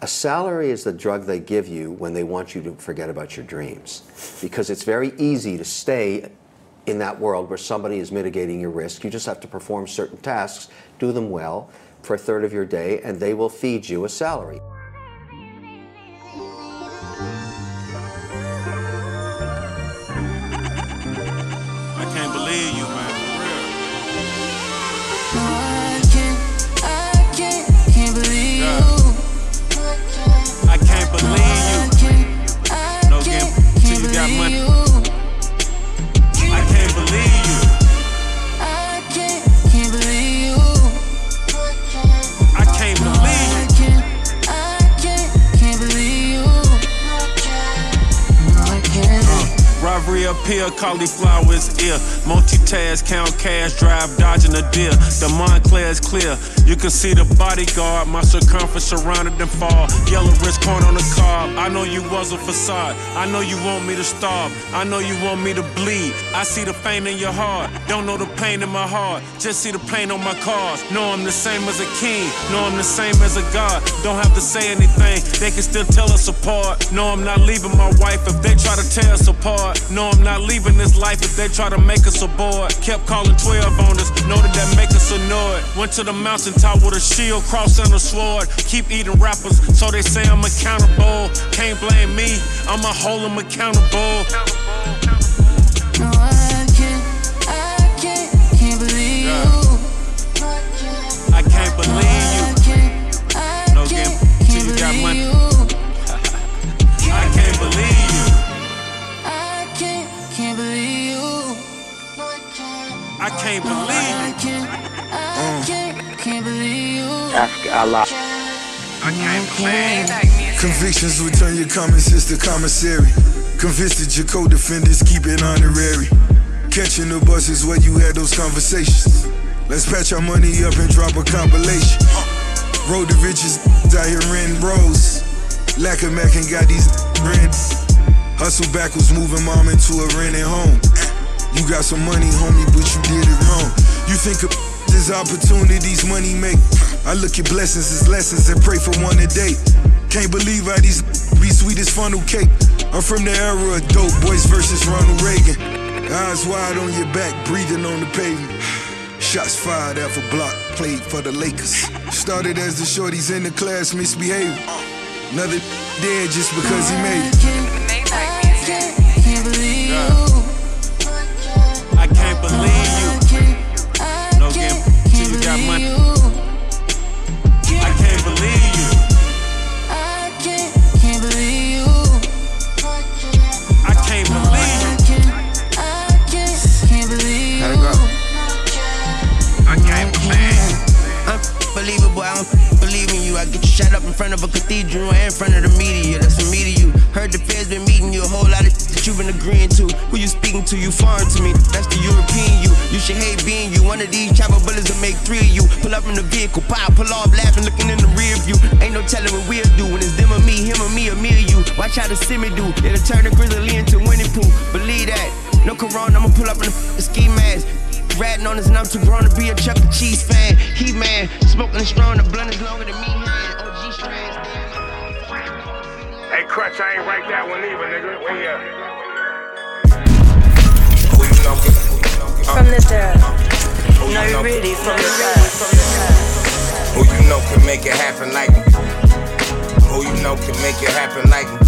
A salary is the drug they give you when they want you to forget about your dreams. Because it's very easy to stay in that world where somebody is mitigating your risk. You just have to perform certain tasks, do them well for a third of your day, and they will feed you a salary. Robbery up here, cauliflower is ear. Multitask, count cash, drive, dodging a deer. The Montclair is clear. You can see the bodyguard. My circumference surrounded them fall. Yellow wrist corn on the cob. I know you was a facade. I know you want me to starve. I know you want me to bleed. I see the pain in your heart. Don't know the pain in my heart. Just see the pain on my cars. Know I'm the same as a king. Know I'm the same as a god. Don't have to say anything. They can still tell us apart. No, I'm not leaving my wife if they try to tear us apart. No, I'm not leaving this life if they try to make us a board. Kept calling 12 on us. Know that that make us annoyed. Went to the mountaintop with a shield, cross, and a sword. Keep eating rappers, so they say I'm accountable. Can't blame me, I'ma hold them accountable. No, can't I believe you. can't, I can't, can't believe you. Mm. Africa, Allah. I can't believe Convictions will turn your common sense to commissary. Convinced that your co-defendants keep it honorary. Catching the buses where you had those conversations. Let's patch our money up and drop a compilation. Road to riches out here in rows. Lack of Mac and got these rent. Hustle backwards, moving mom into a rented home. You got some money, homie, but you did it wrong. You think of this opportunities money make. I look at blessings as lessons and pray for one a day. Can't believe how these be sweet as funnel cake. I'm from the era of dope boys versus Ronald Reagan. Eyes wide on your back, breathing on the pavement. Shots fired after block played for the Lakers. Started as the shorties in the class misbehaving. Another dead just because he made it. I can't, can't believe you. I can't believe you. I can't, I No can't, game till you got believe money. you. I can't believe you. I can't, can't believe you. I can't believe you. I can't, can't, can't believe you. I can't believe. Unbelievable, I don't believe in you. I get you shot up in front of a cathedral and in front of the media. That's some media you. Heard the feds been meeting you. A whole lot of you've been agreeing to. Who you speaking to? You foreign to me. That's the European you. You should hate being you. One of these chopper bullets will make three of you. Pull up in the vehicle, pop, pull off, laughing, looking in the rear view. Ain't no telling what we'll do when it's them or me, him or me, or me or you. Watch how the simmer do. It'll turn the grizzly into Winnie Pooh. Believe that. No corona, I'ma pull up in the ski mask. Ratting on us and I'm too grown to be a Chuck E. Cheese fan. He man, smoking strong, the blunt is longer than me. hand. Hey, Crutch, I ain't write that one either, nigga. Where you From the dirt. who No, you really, from the dirt. From the dirt. who you know can make it happen like me? Who you know can make it happen like me?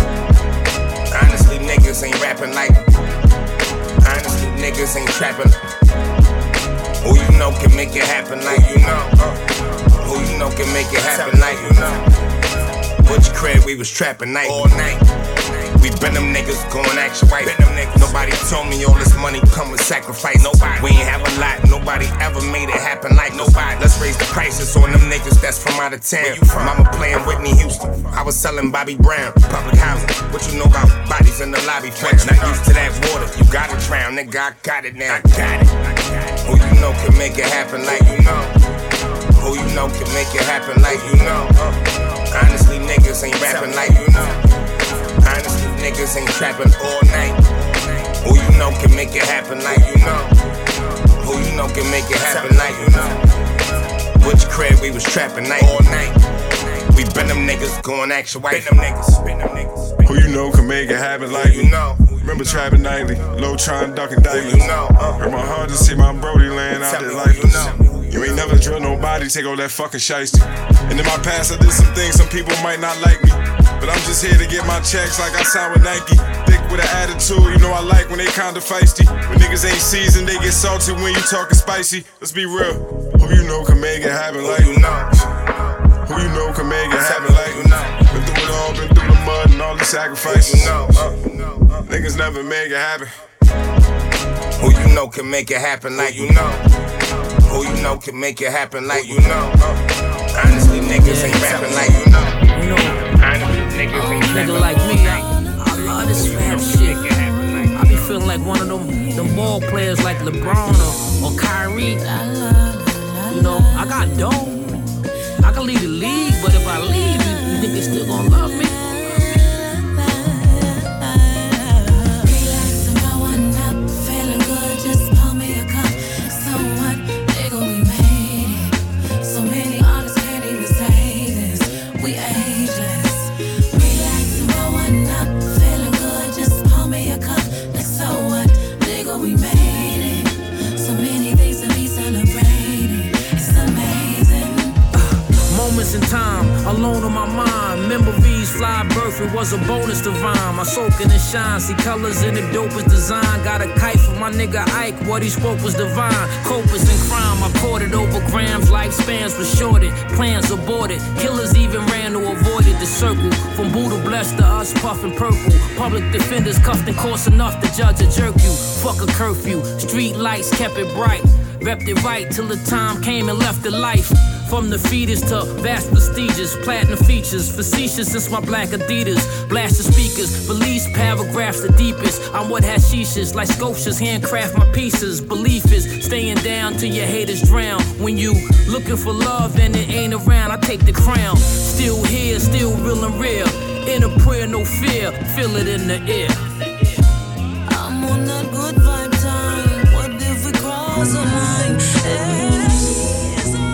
Honestly, niggas ain't rapping like me. Honestly, niggas ain't trapping. Who you know can make it happen like you know? Who you know can make it happen like you know? Butch crib, we was trapping night all night. We been them niggas going action right. Been them niggas. Nobody told me all this money come with sacrifice. Nobody. We ain't have a lot. Nobody ever made it happen like nobody. Let's raise the prices on them niggas that's from out of town. Mama playing Whitney Houston. I was selling Bobby Brown. Public housing. What you know about bodies in the lobby? French. Not used to that water. You gotta drown, nigga. I got it now. I got it. Who you know can make it happen like you know? Who you know can make it happen like you know? Honestly, niggas ain't rapping like you know. Honestly, niggas ain't trapping all night. Who you know can make it happen like you know? Who you know can make it happen like you know? Butch crib, we was trapping night all night. We been them niggas, going wife. Been them niggas, been them niggas. Who you know can make it happen like you know. Remember trapping nightly, low trying ducking daily. you know, uh. Hurt my heart to see my Brody laying out there like you know. You ain't never drilled nobody, take all that fucking shiesty. And in my past, I did some things some people might not like me. But I'm just here to get my checks like I signed with Nike. Thick with an attitude, you know I like when they kinda feisty. When niggas ain't seasoned, they get salty when you talking spicy. Let's be real. Who you know can make it happen like You know. Who you know can make it happen like you know. Been through it all, been through the mud and all the sacrifices. You uh. Niggas never make it happen. Who you know can make it happen like you know. Who you know can make it happen like you know. Honestly, niggas ain't rapping like you know. You know, Honestly, niggas nigga like me, I, I love this fam shit. I be feeling like one of them, them ball players like LeBron or, or Kyrie. You know, I got dough. I can leave the league, but if I leave, you, you think they still gonna love me? See colors in the dopest design. Got a kite for my nigga Ike, what he spoke was divine. Copus and crime, I caught it over grams. Lifespans were shorted, plans aborted. Killers even ran to avoid it. The circle from Buddha blessed to us puffing purple. Public defenders cuffed and coarse enough to judge a jerk you. Fuck a curfew, street lights kept it bright. Repped it right till the time came and left the life. From the fetus to vast prestigious, platinum features, facetious since my black Adidas. Blast the speakers, release paragraphs the deepest. I'm what hashishes, like sculptures, handcraft my pieces. Belief is staying down till your haters drown. When you looking for love and it ain't around, I take the crown. Still here, still real and real. In a prayer, no fear, feel it in the air. I'm on that good vibe time. What if we cross a line? Hey,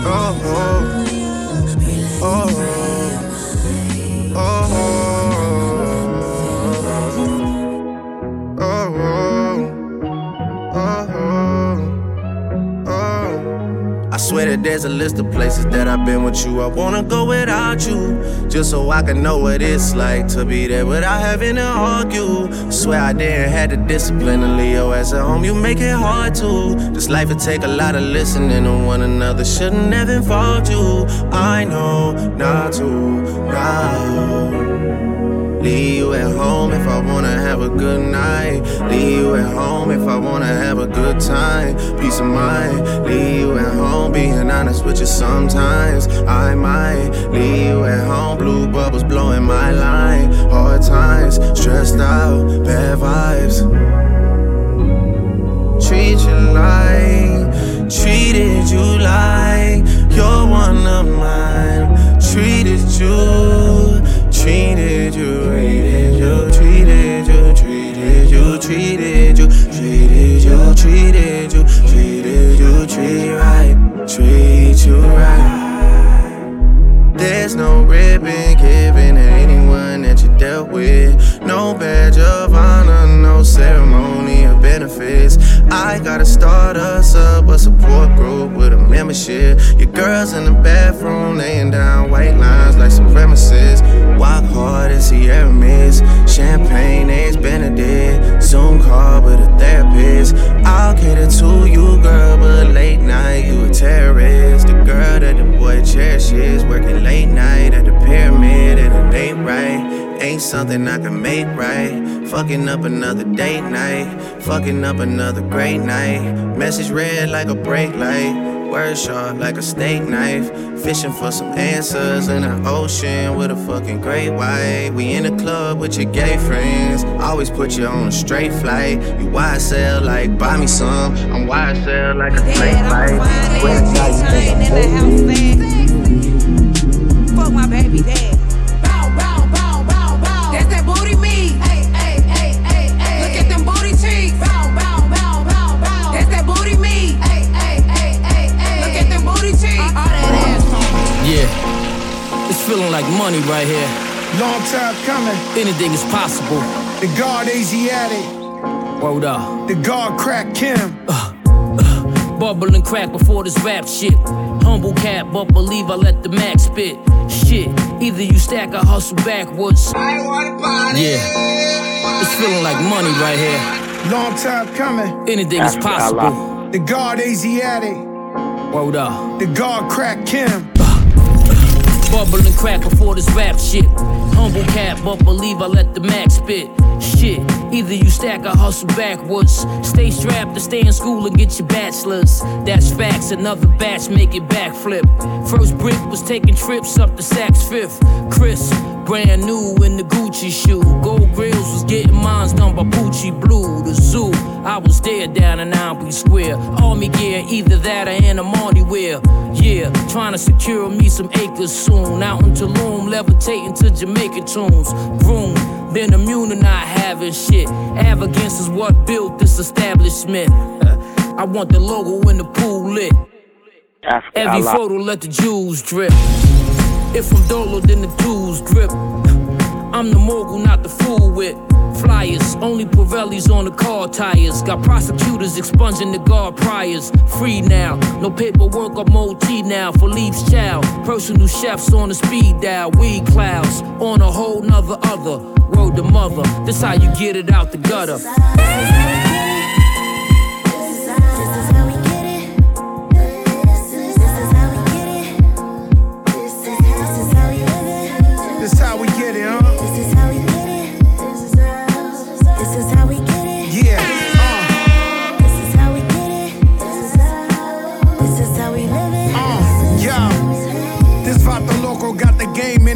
Oh, oh, oh, oh, swear that there's a list of places that I've been with you. I wanna go without you, just so I can know what it's like to be there without having to argue. Swear I didn't have the discipline to your ass at home. You make it hard to. This life would take a lot of listening to one another. Shouldn't have involved you. I know not to now. Leave you at home if I wanna have a good night. Leave you at home if I wanna have a good time. Peace of mind. Leave honest with you sometimes. I might leave you at home, blue bubbles blowing my line. Hard times, stressed out, bad vibes. Treat you like, treated you like you're one of mine. Treated you, treated you, treated you, treated you, treated you, treated you, treated I gotta start us up a support group with a membership. Your girls in the bathroom laying down white lines like supremacists. Walk hard and Sierra Mist. Champagne, eggs Benedict. Zoom call with a therapist. I'll cater to you, girl, but late night you a terrorist. The girl that the boy cherishes, working late night at the pyramid and it ain't right. Ain't something I can make right. Fucking up another date night. Fucking up another great night. Message red like a brake light. Word sharp like a steak knife. Fishing for some answers in the ocean with a fucking great white. We in the club with your gay friends. Always put you on a straight flight. You YSL like buy me some. I'm YSL like a straight flight. Fuck my baby dad. Feeling like money. right here. Long time coming. Anything is possible. The guard Asiatic. Word up. The guard crack Kim. Uh, uh, bubble and crack before this rap shit. Humble cat, but believe I let the max spit. Shit, either you stack or hustle backwards. Yeah, it's feeling like money right here. Long time coming. Anything is possible. The guard Asiatic. Word up. The guard crack Kim. Bubble and crack before this rap shit. Humble cat, but believe I let the max spit. Shit, either you stack or hustle backwards. Stay strapped to stay in school and get your bachelor's. That's facts, another batch make it backflip. First brick was taking trips up to Saks Fifth. Chris, brand new in the Gucci shoe. Gold grills was getting mines done by Gucci Blue. The zoo, I was there down in Albany Square. Army gear, either that or in a Marty wear. Yeah, trying to secure me some acres soon. Out in Tulum, levitating to Jamaican tunes. Vroom, been immune to not having shit. Arrogance is what built this establishment. I want the logo in the pool lit. Every photo let the jewels drip. If I'm dolo, then the tools drip. I'm the mogul, not the fool with flyers. Only Pirellis on the car tires. Got prosecutors expunging the guard priors. Free now, no paperwork, I'm OT now. For Leaf's child, personal chefs on the speed dial. Weed clouds on a whole nother other. Road to mother, this how you get it out the gutter.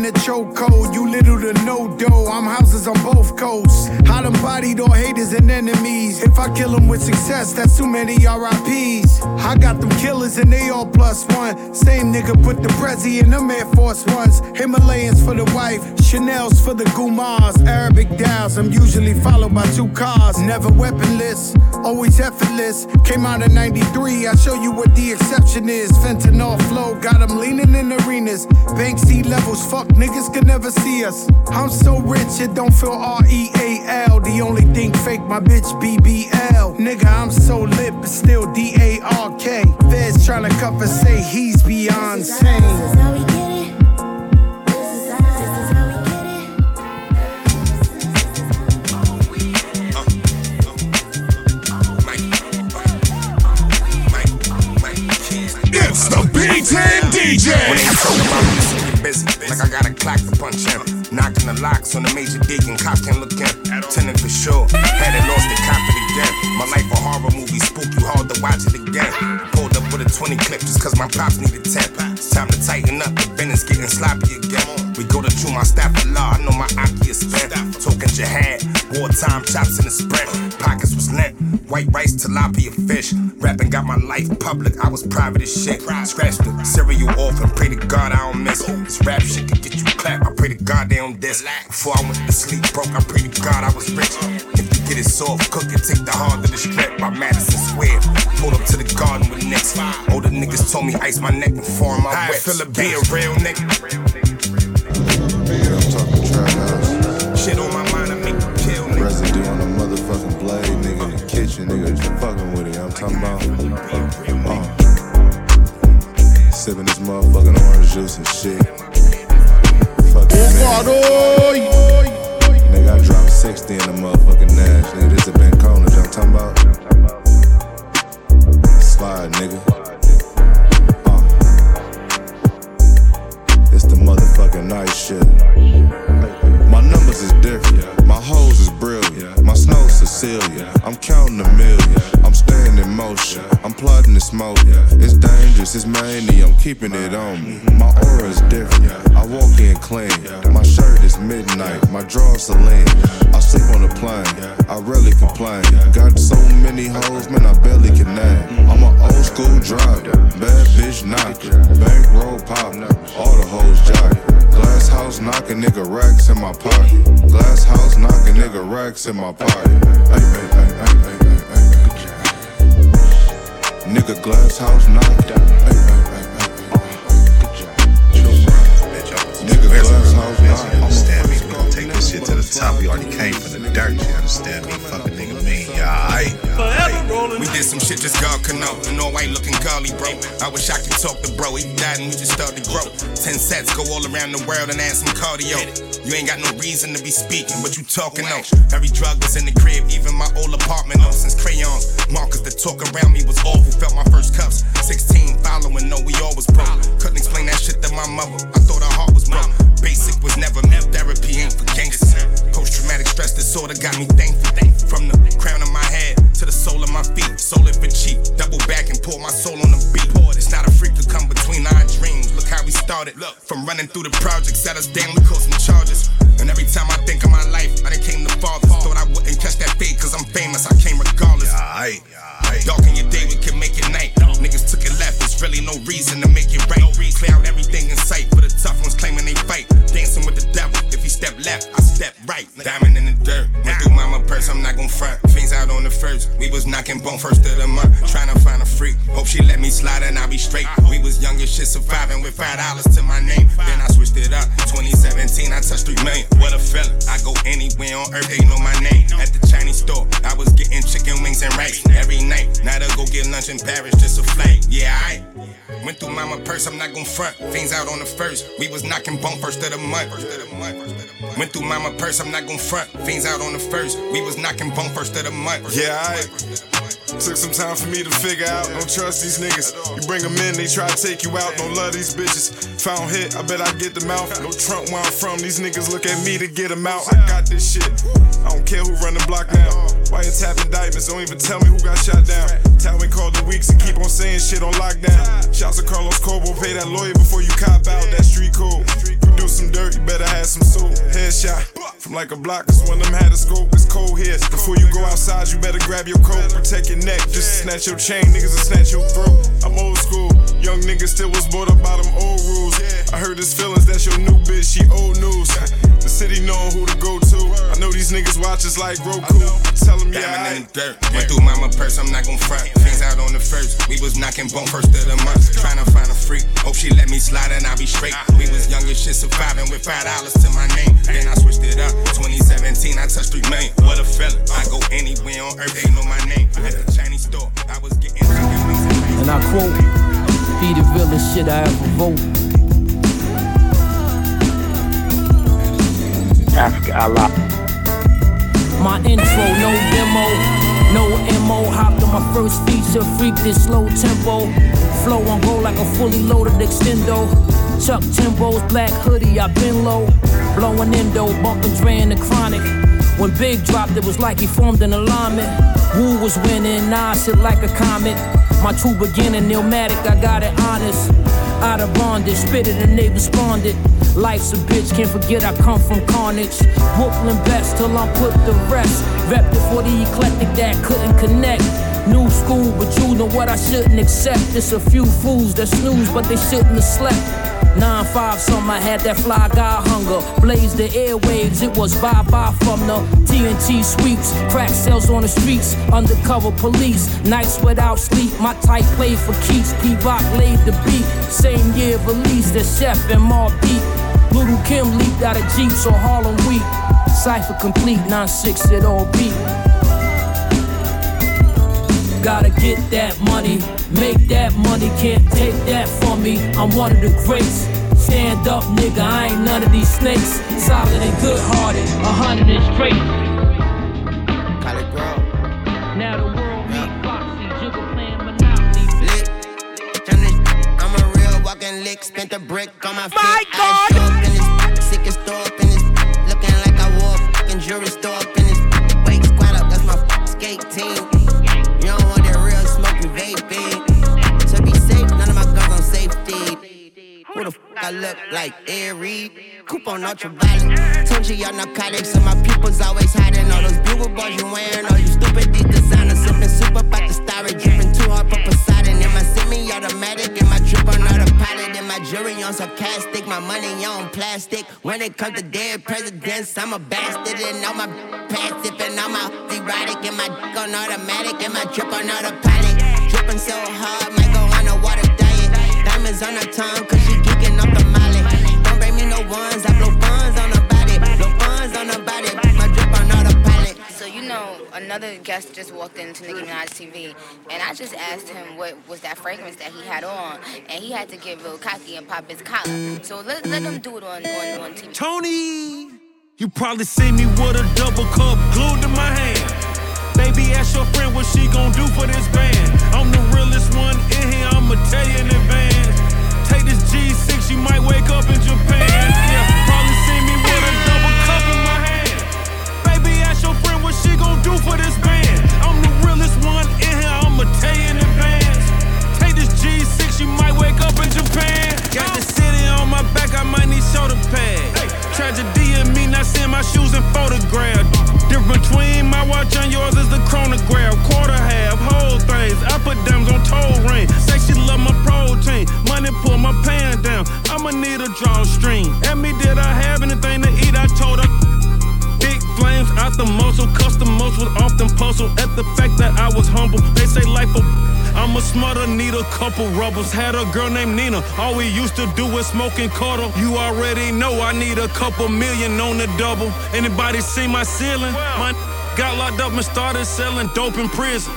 In the chokehold. You little to no dough. I'm houses on both coasts. How them bodied all haters and enemies. If I kill them with success, that's too many RIPs. I got them killers and they all plus one. Same nigga put the Prezi in them Air Force Ones. Himalayans for the wife, Chanel's for the Gumars. Arabic dials, I'm usually followed by two cars. Never weaponless, always effortless. Came out in 93, I show you what the exception is. Fentanyl flow, got them leaning in arenas. Bank sea levels, fuck niggas can never see us. I'm so rich, it don't feel R E A L. The only thing fake, my bitch BBL. Nigga, I'm so lit, but still D A R K. Feds tryna cuff and say he's beyond sane. B Team DJ. When they talk about music, get busy. Like I got a clock to punch in. Knocking the locks on the major dig and cops can look in. Tenant for sure. Had it lost, they cop it again. My life a horror movie, spook you hard to watch it again. Pulled up with a 20 clip just cause my pops needed 10. It's time to tighten up, the business getting sloppy again. To my staff a law, I know my Aki is spent. Talking jihad, wartime chops in the spread. Pockets was lent, white rice, tilapia fish. Rapping got my life public, I was private as shit. Scratch the cereal off and pray to God I don't miss. This rap shit can get you clapped, I pray to God they don't diss. Before I went to sleep broke, I pray to God I was rich. If you get it soft, cook it, take the hard to the strip by Madison Square. Pulled up to the garden with Knicks. Older niggas told me ice my neck and form my wet. I feel a real nigga. Shit on my mind, I make you kill nigga. Residue on the motherfucking blade, nigga. In the kitchen, nigga. Just fucking with it. I'm talking about. Uh, sipping this motherfucking orange juice and shit. Fucking man. Nigga, I dropped 60 in the motherfucking Nash. Nigga, this a Ben Kona. I'm talking about. Slide, nigga. Uh. It's the motherfucking night shit. Is different. My hoes is brilliant. My snow Cecilia. I'm counting a million. I'm staying in motion. I'm plotting to smoke. It's dangerous. It's mania. I'm keeping it on me. My aura is different. I walk in clean. My shirt is midnight. My drawers are lean. I sleep on a plane. I rarely complain. Got so many hoes, man, I barely can name. I'm an old school driver. Bad bitch knocker. Bankroll pop. All the hoes jogging. Glass house knocking nigga racks in my pocket. Glass house knocking nigga racks in my pocket. Nigga glass house knocking. Nigga glass house knocked. Understand me? We gonna take this shit to the top. We already came from the dirt. You understand me? Fucking nigga mean. Yeah, alright aight. We did some shit just God can know. And all white looking golly, bro. I wish I could talk to bro. He died and we just started to grow. Ten sets go all around the world and add some cardio. You ain't got no reason to be speaking, but you talking though. Every drug was in the crib, even my old apartment though. Since crayons, markers that talk around me was awful. Felt my first cuffs. 16 following, no, we all was broke. Couldn't explain that shit to my mother. I thought her heart was broke. Basic was never meant. Therapy ain't for gangsters. Post traumatic stress disorder got me thankful. From the crown of my head to the sole of my feet. Sold it for cheap. Double back and pour my soul on the beat. It's not a freak to come between our dreams. Look how we started. From running through the projects, set us down, we caught some charges. And every time I think of my life, I done came to fathers. Thought I wouldn't catch that fate, cause I'm famous. I came regardless. Dark in your day, we can make it night. Niggas took it left, there's really no reason to make it right. Clear out everything in sight for the tough ones claiming they fight. Dancing with the devil, step left, I step right. Diamond in the dirt, went through mama purse, I'm not gon' front. Things out on the first, we was knocking bone first of the month. Trying to find a freak, hope she let me slide and I'll be straight. We was young as shit, surviving with five dollars to my name. Then I switched it up, 2017, I touched three million. What a feeling, I go anywhere on earth, they know my name. At the Chinese store, I was getting chicken wings and rice every night. Now to go get lunch in Paris, just a flight. Went through mama purse, I'm not gon' front. Things out on the first, we was knocking bone first of the month. Went through mama purse, I'm not gon' front. Things out on the first, we was knocking bone first of the month. Yeah, took some time for me to figure out. Don't trust these niggas. You bring them in, they try to take you out. Don't love these bitches. Found hit, I bet I get them out. No Trump where I'm from. These niggas look at me to get them out. I got this shit. I don't care who run the block now. Why you tapping diamonds? Don't even tell me who got shot down. Towing called the weeks and keep on saying shit on lockdown. Shouts to Carlos Cobo, pay that lawyer before you cop out. That street code. Produce some dirt, you better have some soul. Headshot from like a block, cause one of them had a scope. It's cold here. Before you go outside, you better grab your coat. Protect your neck, just snatch your chain. Niggas will snatch your throat. I'm old school. Young niggas still was brought up by them old rules. I heard his feelings, that's your new bitch, she old news. The city know who to go to. I know these niggas watch us like Roku. Tell them, yeah. Diamond in the dirt. Went through mama purse, I'm not gon' front. Things out on the first, we was knocking bone first of the month. Trying to find a freak, hope she let me slide and I'll be straight. We was young as shit, surviving with five dollars to my name. Then I switched it up. 2017, I touched three million. What a feeling. I go anywhere on earth, they know my name. At the Chinese store, I was getting chicken wings. And I quote, be the realest shit I ever wrote. Africa Allah. My intro, no demo, no MO. Hopped on my first feature, freak this slow tempo. Flow on go like a fully loaded extendo. Chuck Timbos, black hoodie, I've been low. Blowing endo, bumping Dre and the chronic. When Big dropped, it was like he formed an alignment. Wu was winning, Nas hit like a comet. My true beginning, Illmatic, I got it honest. Out of bondage, spit it and they responded. Life's a bitch, can't forget I come from carnage. Brooklyn best till I'm put the rest. Repped it for the eclectic that couldn't connect. New school, but you know what I shouldn't accept. It's a few fools that snooze, but they shouldn't have slept. Nine five I had that fly guy hunger. Blaze the airwaves, it was bye bye from the TNT sweeps. Crack sales on the streets, undercover police. Nights without sleep, my type played for keeps. Pete Rock laid the beat. Same year released the chef and Mobb Deep. Lil' Kim leaped out of Jeep, so Harlem weak. Cypher complete, 9-6 it all beat. Gotta get that money, make that money, can't take that from me. I'm one of the greats. Stand up, nigga, I ain't none of these snakes. Solid and good hearted, a hundred and straight. Now the world meet Foxy, Jiggle playing Monopoly. I'm a real walking lick, spent a brick on my feet. My God! I show up in this sick and store up in this looking like I wore a fucking jewelry Look like? Airy. Coop on ultraviolet. Tunji y'all narcotics, and my people's always hiding. All those bugle boys you wearing, all you stupid these designers. Sipping super about the star, dripping too hard for Poseidon. In my semi automatic, in my drip on autopilot. In my jewelry on sarcastic, my money on plastic. When it comes to dead presidents, I'm a bastard. And all my passive, and all my erotic, and my dick on automatic, and my drip on autopilot. Dripping so hard, might go on a water diet. Diamonds on her tongue, cause she ones, I blow funds on her body. Blow funds on her body. My drip on autopilot. another guest just walked into Nicki Minaj TV, and I just asked him what was that fragrance that he had on, and he had to get real cocky and pop his collar. So let, let him do it on, on, on TV. Tony, you probably see me with a double cup glued to my hand. Baby, ask your friend what she gon' do for this band. I'm the realest one to do was smoke and cuddle. You already know I need a couple million on the double. Anybody see my ceiling? My got locked up and started selling dope in prison.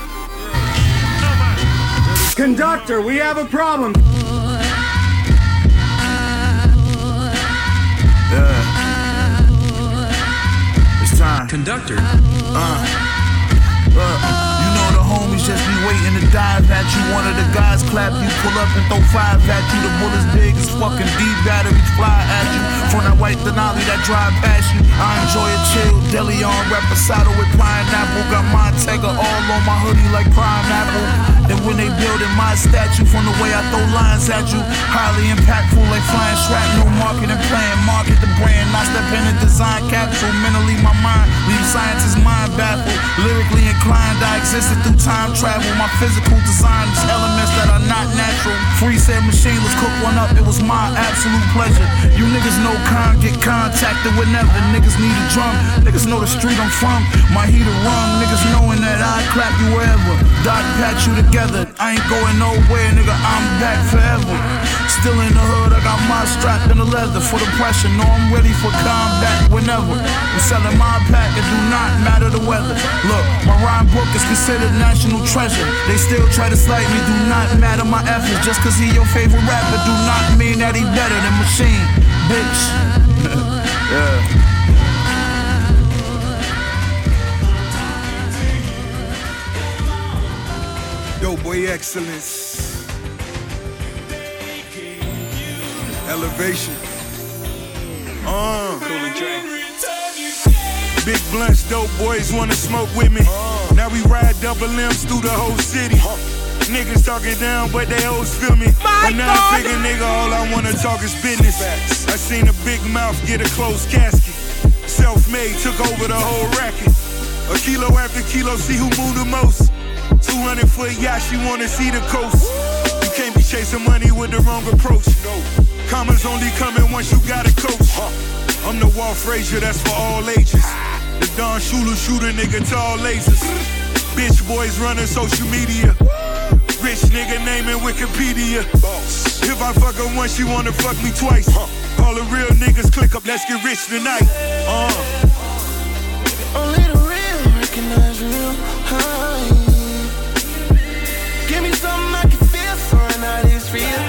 Conductor, we have a problem. Yeah. It's time. Conductor. Uh. Waiting to dive at you. One of the guys clap you, pull up and throw five at you. The bullets big as fucking deep batteries fly at you. From that white Denali that drive past you. I enjoy a chill deli on reposado with pineapple. Got Montega all on my hoodie like pineapple. And when they building my statue from the way I throw lines at you, highly impactful like flying shrapnel, marketing plan, market the brand. I step in a design capsule, mentally my mind leave scientists mind baffled. Lyrically inclined, I existed through time travel. My physical design is elements that are not natural. Free said machine, let's cook one up. It was my absolute pleasure. You niggas know con, get contacted whenever. Niggas need a drum. Niggas know the street I'm from. My heater run. Niggas knowing that I clap you wherever. Dot pat you together. I ain't going nowhere, nigga. I'm back forever. Still in the hood, I got my strap in the leather for the pressure. Know I'm ready for combat whenever. I'm selling my pack, it do not matter the weather. Look, my rhyme book is considered national treasure. They still try to slight me, do not matter my efforts. Just cause he your favorite rapper, do not mean that he better than Machine, bitch. yeah. Dope boy excellence. Elevation. Uh. Big blunts, dope boys wanna smoke with me. Now we ride double M's through the whole city. Niggas talking down, but they always feel me. My but now I God. figure, nigga, all I wanna talk is business. I seen a big mouth get a closed casket. Self made, took over the whole racket. A kilo after kilo, see who moved the most. 200 foot yacht, she wanna see the coast. You can't be chasing money with the wrong approach. Commas only coming once you got a coach. I'm the Walt Frazier, that's for all ages. The Don Shula shooter, nigga, tall lasers. Bitch boys running social media. Rich nigga naming Wikipedia. If I fuck her once, she wanna fuck me twice. All the real niggas click up, let's get rich tonight. Uh. Only the real recognize real high. Give me something I can feel, so now this real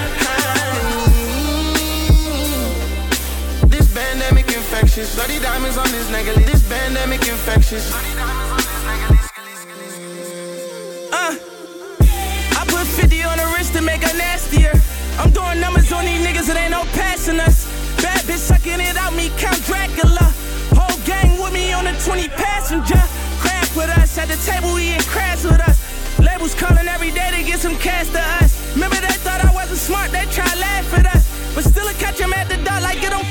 infectious. Bloody diamonds on this nigga. This pandemic infectious. Uh, I put 50 on the wrist to make her nastier. I'm doing numbers on these niggas, it ain't no passing us. Bad bitch sucking it out, me Count Dracula. Whole gang with me on the 20 passenger. Crack with us at the table, eating crabs with us. Labels calling every day to get some cash to us. Remember they thought I wasn't smart, they try laugh at us. But still I catch 'em at the dot like get 'em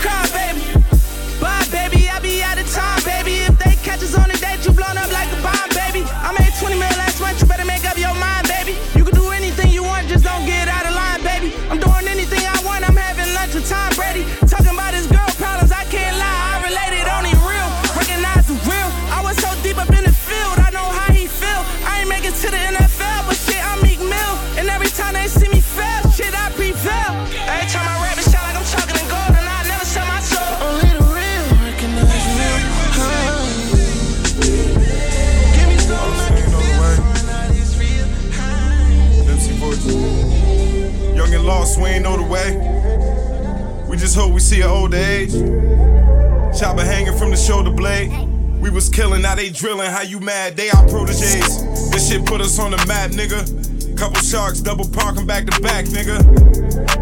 cry, baby. See an older age. Chopper hanging from the shoulder blade. We was killing, now they drilling. How you mad? They our proteges. This shit put us on the map, nigga. Couple sharks, double parking back to back, nigga.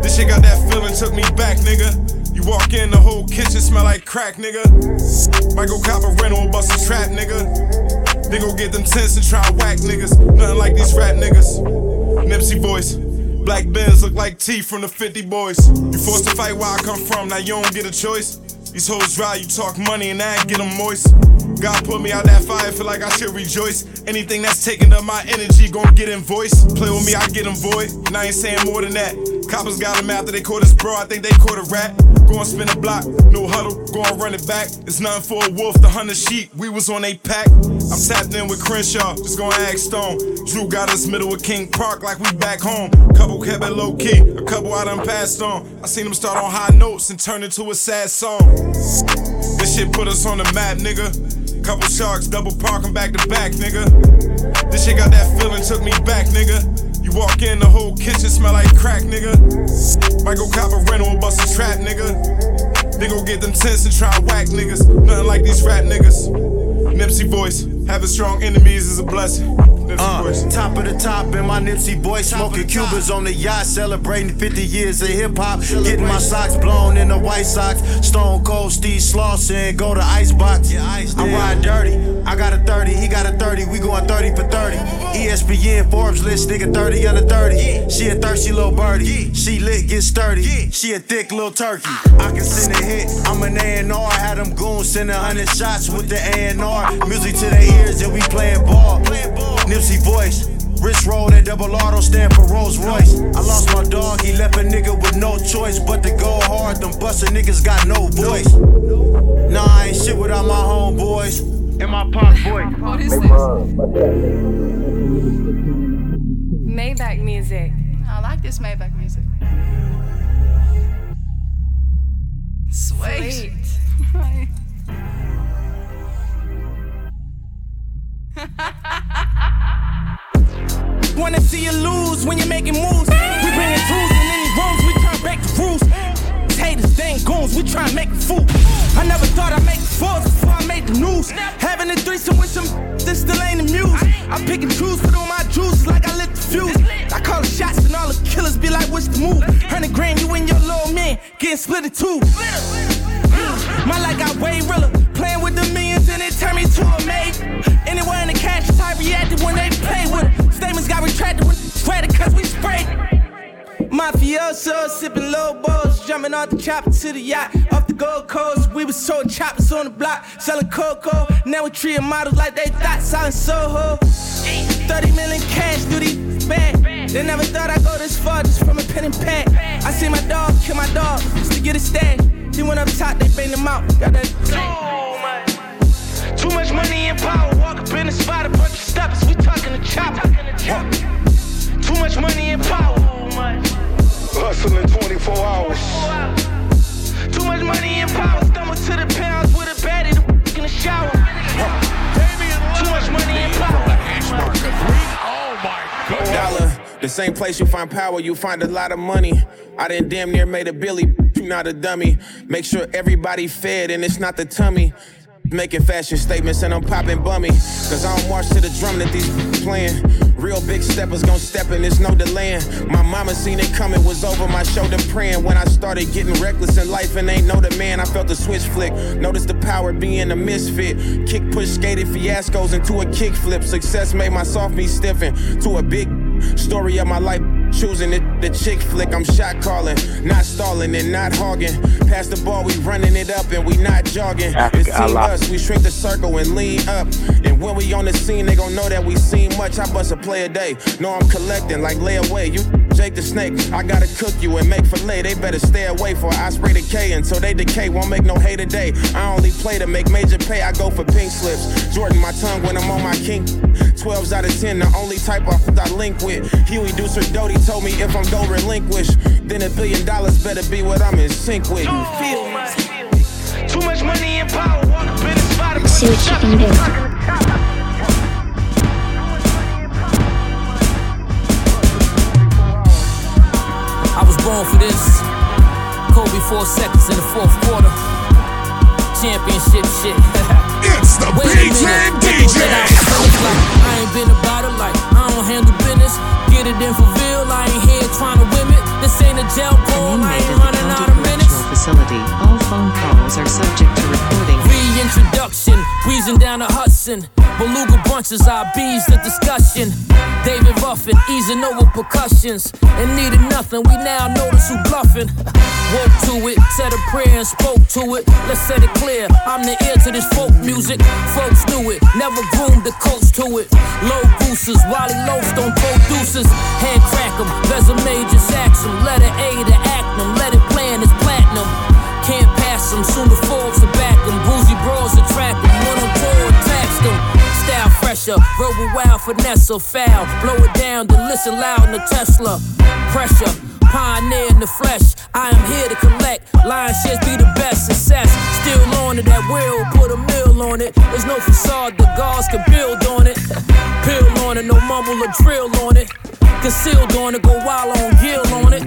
This shit got that feeling, took me back, nigga. You walk in, the whole kitchen smell like crack, nigga. Might go cop a rental bust a trap, nigga. They go get them tents and try whack niggas. Nothing like these rap niggas. Nipsey voice. Black Benz look like T from the 50 boys. You forced to fight where I come from, now you don't get a choice. These hoes dry, you talk money and I get them moist. God put me out that fire, feel like I should rejoice. Anything that's taking up my energy, gon' get invoiced. Play with me, I get them void. And I ain't saying more than that. Coppers got him after they caught us, bro. I think they caught a rat. Go and spin a block, no huddle, go and run it back. It's nothing for a wolf, to hunt the hundred sheep. We was on a pack. I'm tapped in with Crenshaw, just gonna ask Stone. Drew got us middle of King Park like we back home. Couple kept it low key, a couple I done passed on. I seen them start on high notes and turn into a sad song. This shit put us on the map, nigga. Couple sharks, double parking back to back, nigga. This shit got that feeling, took me back, nigga. You walk in, the whole kitchen smell like crack, nigga. Might go cop a rental bust a trap, nigga. They go get them tents and try whack niggas. Nothing like these rap niggas. Nipsey voice, having strong enemies is a blessing. Uh, top of the top in my Nipsey boy, smoking Cubans on the yacht, celebrating 50 years of hip hop. Getting my socks blown in the White Sox. Stone Cold Steve Slauson, go to Icebox. I ride dirty. I got a 30, he got a 30. We going 30 for 30. ESPN Forbes list, nigga 30 under 30. She a thirsty little birdie. She lit, get sturdy. She a thick little turkey. I can send a hit. I'm an A&R. Had them goons send a hundred shots with the A&R. Music to their ears and we playing ball. Nipsey voice. Rich roll that double auto stand for Rolls Royce. I lost my dog, he left a nigga with no choice but to go hard. Them bustin' niggas got no voice. Nah, I ain't shit without my homeboys. And my pop boy. What is Maybach music. I like this Maybach music. Sweet. Wanna see you lose when you're making moves. We bringing tools in any rooms, we turn back the rules. Haters, they goons, we try and make a fool. I never thought I'd make fours before I made the news. Having a threesome with some this still ain't the. I pick and choose, put on my juice like I lit the fuse. I call the shots and all the killers be like, what's the move? Hundred grand, you and your little man getting split in two. My life got way realer. Playing with the millions and it turned me to a maid. Anywhere in the reacted when they play with it. Statements got retracted when spread cause we sprayed. Mafioso sipping low balls, jumping off the chopper to the yacht. Off the Gold Coast, we was sold choppers on the block, selling cocoa. Now we treating models like they thought selling Soho. 30 million cash through these bag. They never thought I'd go this far just from a pen and pad. I see my dog kill my dog just to get a stash. He went up top, they banged him out. Got that. Too much money and power. Walk up in the spot, a bunch of steppers. We talking the chopper. Too much money and power. Hustling 24 hours. Too much money and power. Stumble to the pounds with a baddie the in the shower. Too much money and power. Oh my god. Dollar, the same place you find power, you find a lot of money. I done damn near made a Billy, you not a dummy. Make sure everybody fed and it's not the tummy. Making fashion statements and I'm popping bummy. Cause I don't march to the drum that these playing. Real big steppers gon' step in, there's no delaying. My mama seen it coming, was over my shoulder praying. When I started getting reckless in life and ain't know the man, I felt the switch flick. Noticed the power being a misfit. Kick push skated fiascos into a kickflip. Success made my soft me stiffen to a big story of my life. Choosing it, the chick flick, I'm shot calling, not stalling and not hogging. Pass the ball, we running it up and we not jogging. Africa, it's team us, we shrink the circle and lean up. And when we on the scene, they gon' know that we seen much. I bust a play a day. No, I'm collecting like layaway. You Jake the Snake, I gotta cook you and make fillet. They better stay away for I spray K until they decay. Won't make no hay today. I only play to make major pay. I go for pink slips. Jordan my tongue when I'm on my king. 12s out of 10, the only type of I link with. Huey Deucer Doty told me if I'm gon' relinquish, then a billion dollars better be what I'm in sync with. You feel me? Too much money and power. Walk up in the spot. a See what you can do. I was born for this. Kobe 24 seconds in the fourth quarter. Championship shit. It's the Wait a B-Team minute, they thought DJ. Wheezing down the Hudson. Beluga bunches, I bees the discussion. David Ruffin, easing over percussions. And needed nothing, we now notice who bluffing. Woke to it, said a prayer and spoke to it. Let's set it clear, I'm the ear to this folk music. Folks knew it, never groomed the coach to it. Low gooses, Wally Loafs don't throw deuces. Hand crack resume just ax 'em. Letter A to act 'em, let it plan it's platinum. Can't pass them, soon the Forbes to back Style fresher, robo wild, finesse or foul. Blow it down, then listen loud in the Tesla. Pressure, pioneer in the flesh. I am here to collect. Lion shares be the best success. Still on it, that will put a mill on it. There's no facade, the guards can build on it. Pill on it, no mumble or drill on it. Concealed on it, go wild on gill on it.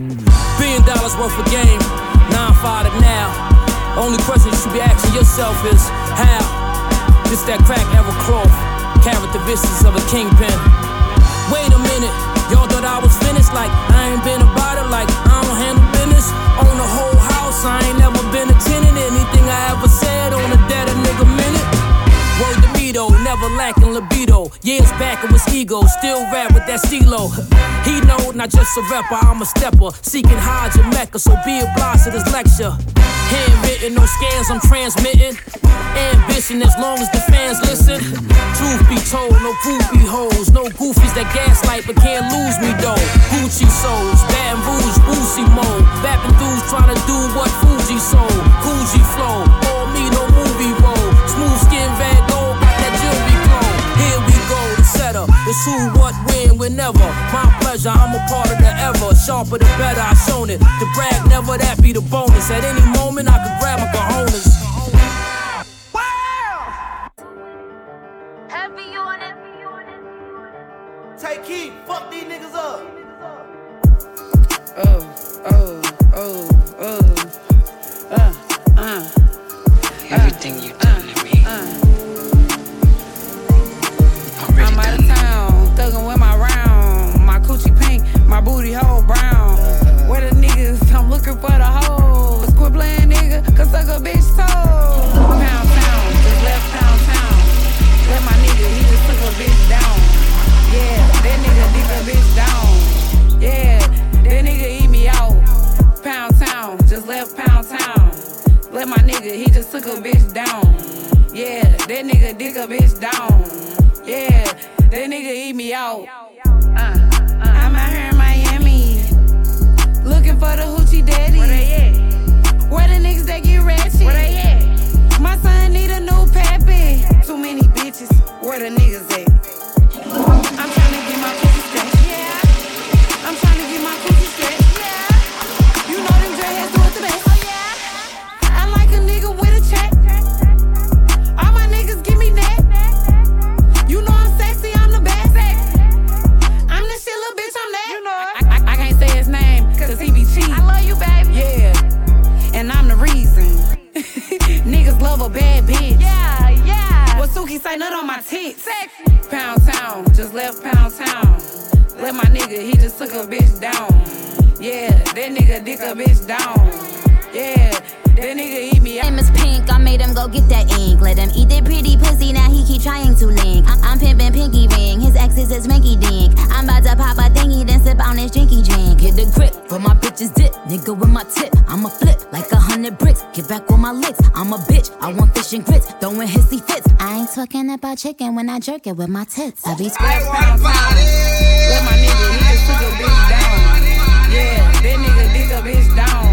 Billion dollars worth of game, nine five to now. Only question you should be asking yourself is how? This that crack ever cloth, vicious of a kingpin. Wait a minute, y'all thought I was finished? Like I ain't been about it, like I don't handle business. Own the whole house, I ain't never been a tenant. Word to me though, never lacking libido. Years back it was ego, still rap with that stilo. He know not just a rapper, I'm a stepper. Seeking Hajj and Mecca, so be obliged to this lecture. Handwritten, no scans I'm transmitting. Ambition as long as the fans listen. Truth be told, no groupie hoes, no goofies that gaslight but can't lose me though. Gucci souls, Baton Rouge, Boosie mode. Bapping dudes trying to do what Fuji sold. Coogi flow, all me, setup. It's who, what, when, whenever. My pleasure, I'm a part of the ever. Sharper the better, I shown it. The brag, never that be the bonus. At any moment, I could grab my cojones. Bitches dip, nigga with my tip. I'ma flip like a hundred bricks, get back with my licks. I'm a bitch, I want fish and grits, throwing hissy fits. I ain't talking about chicken when I jerk it with my tits. I be Let my nigga, he just took a bitch down. Yeah, that nigga dick a bitch down.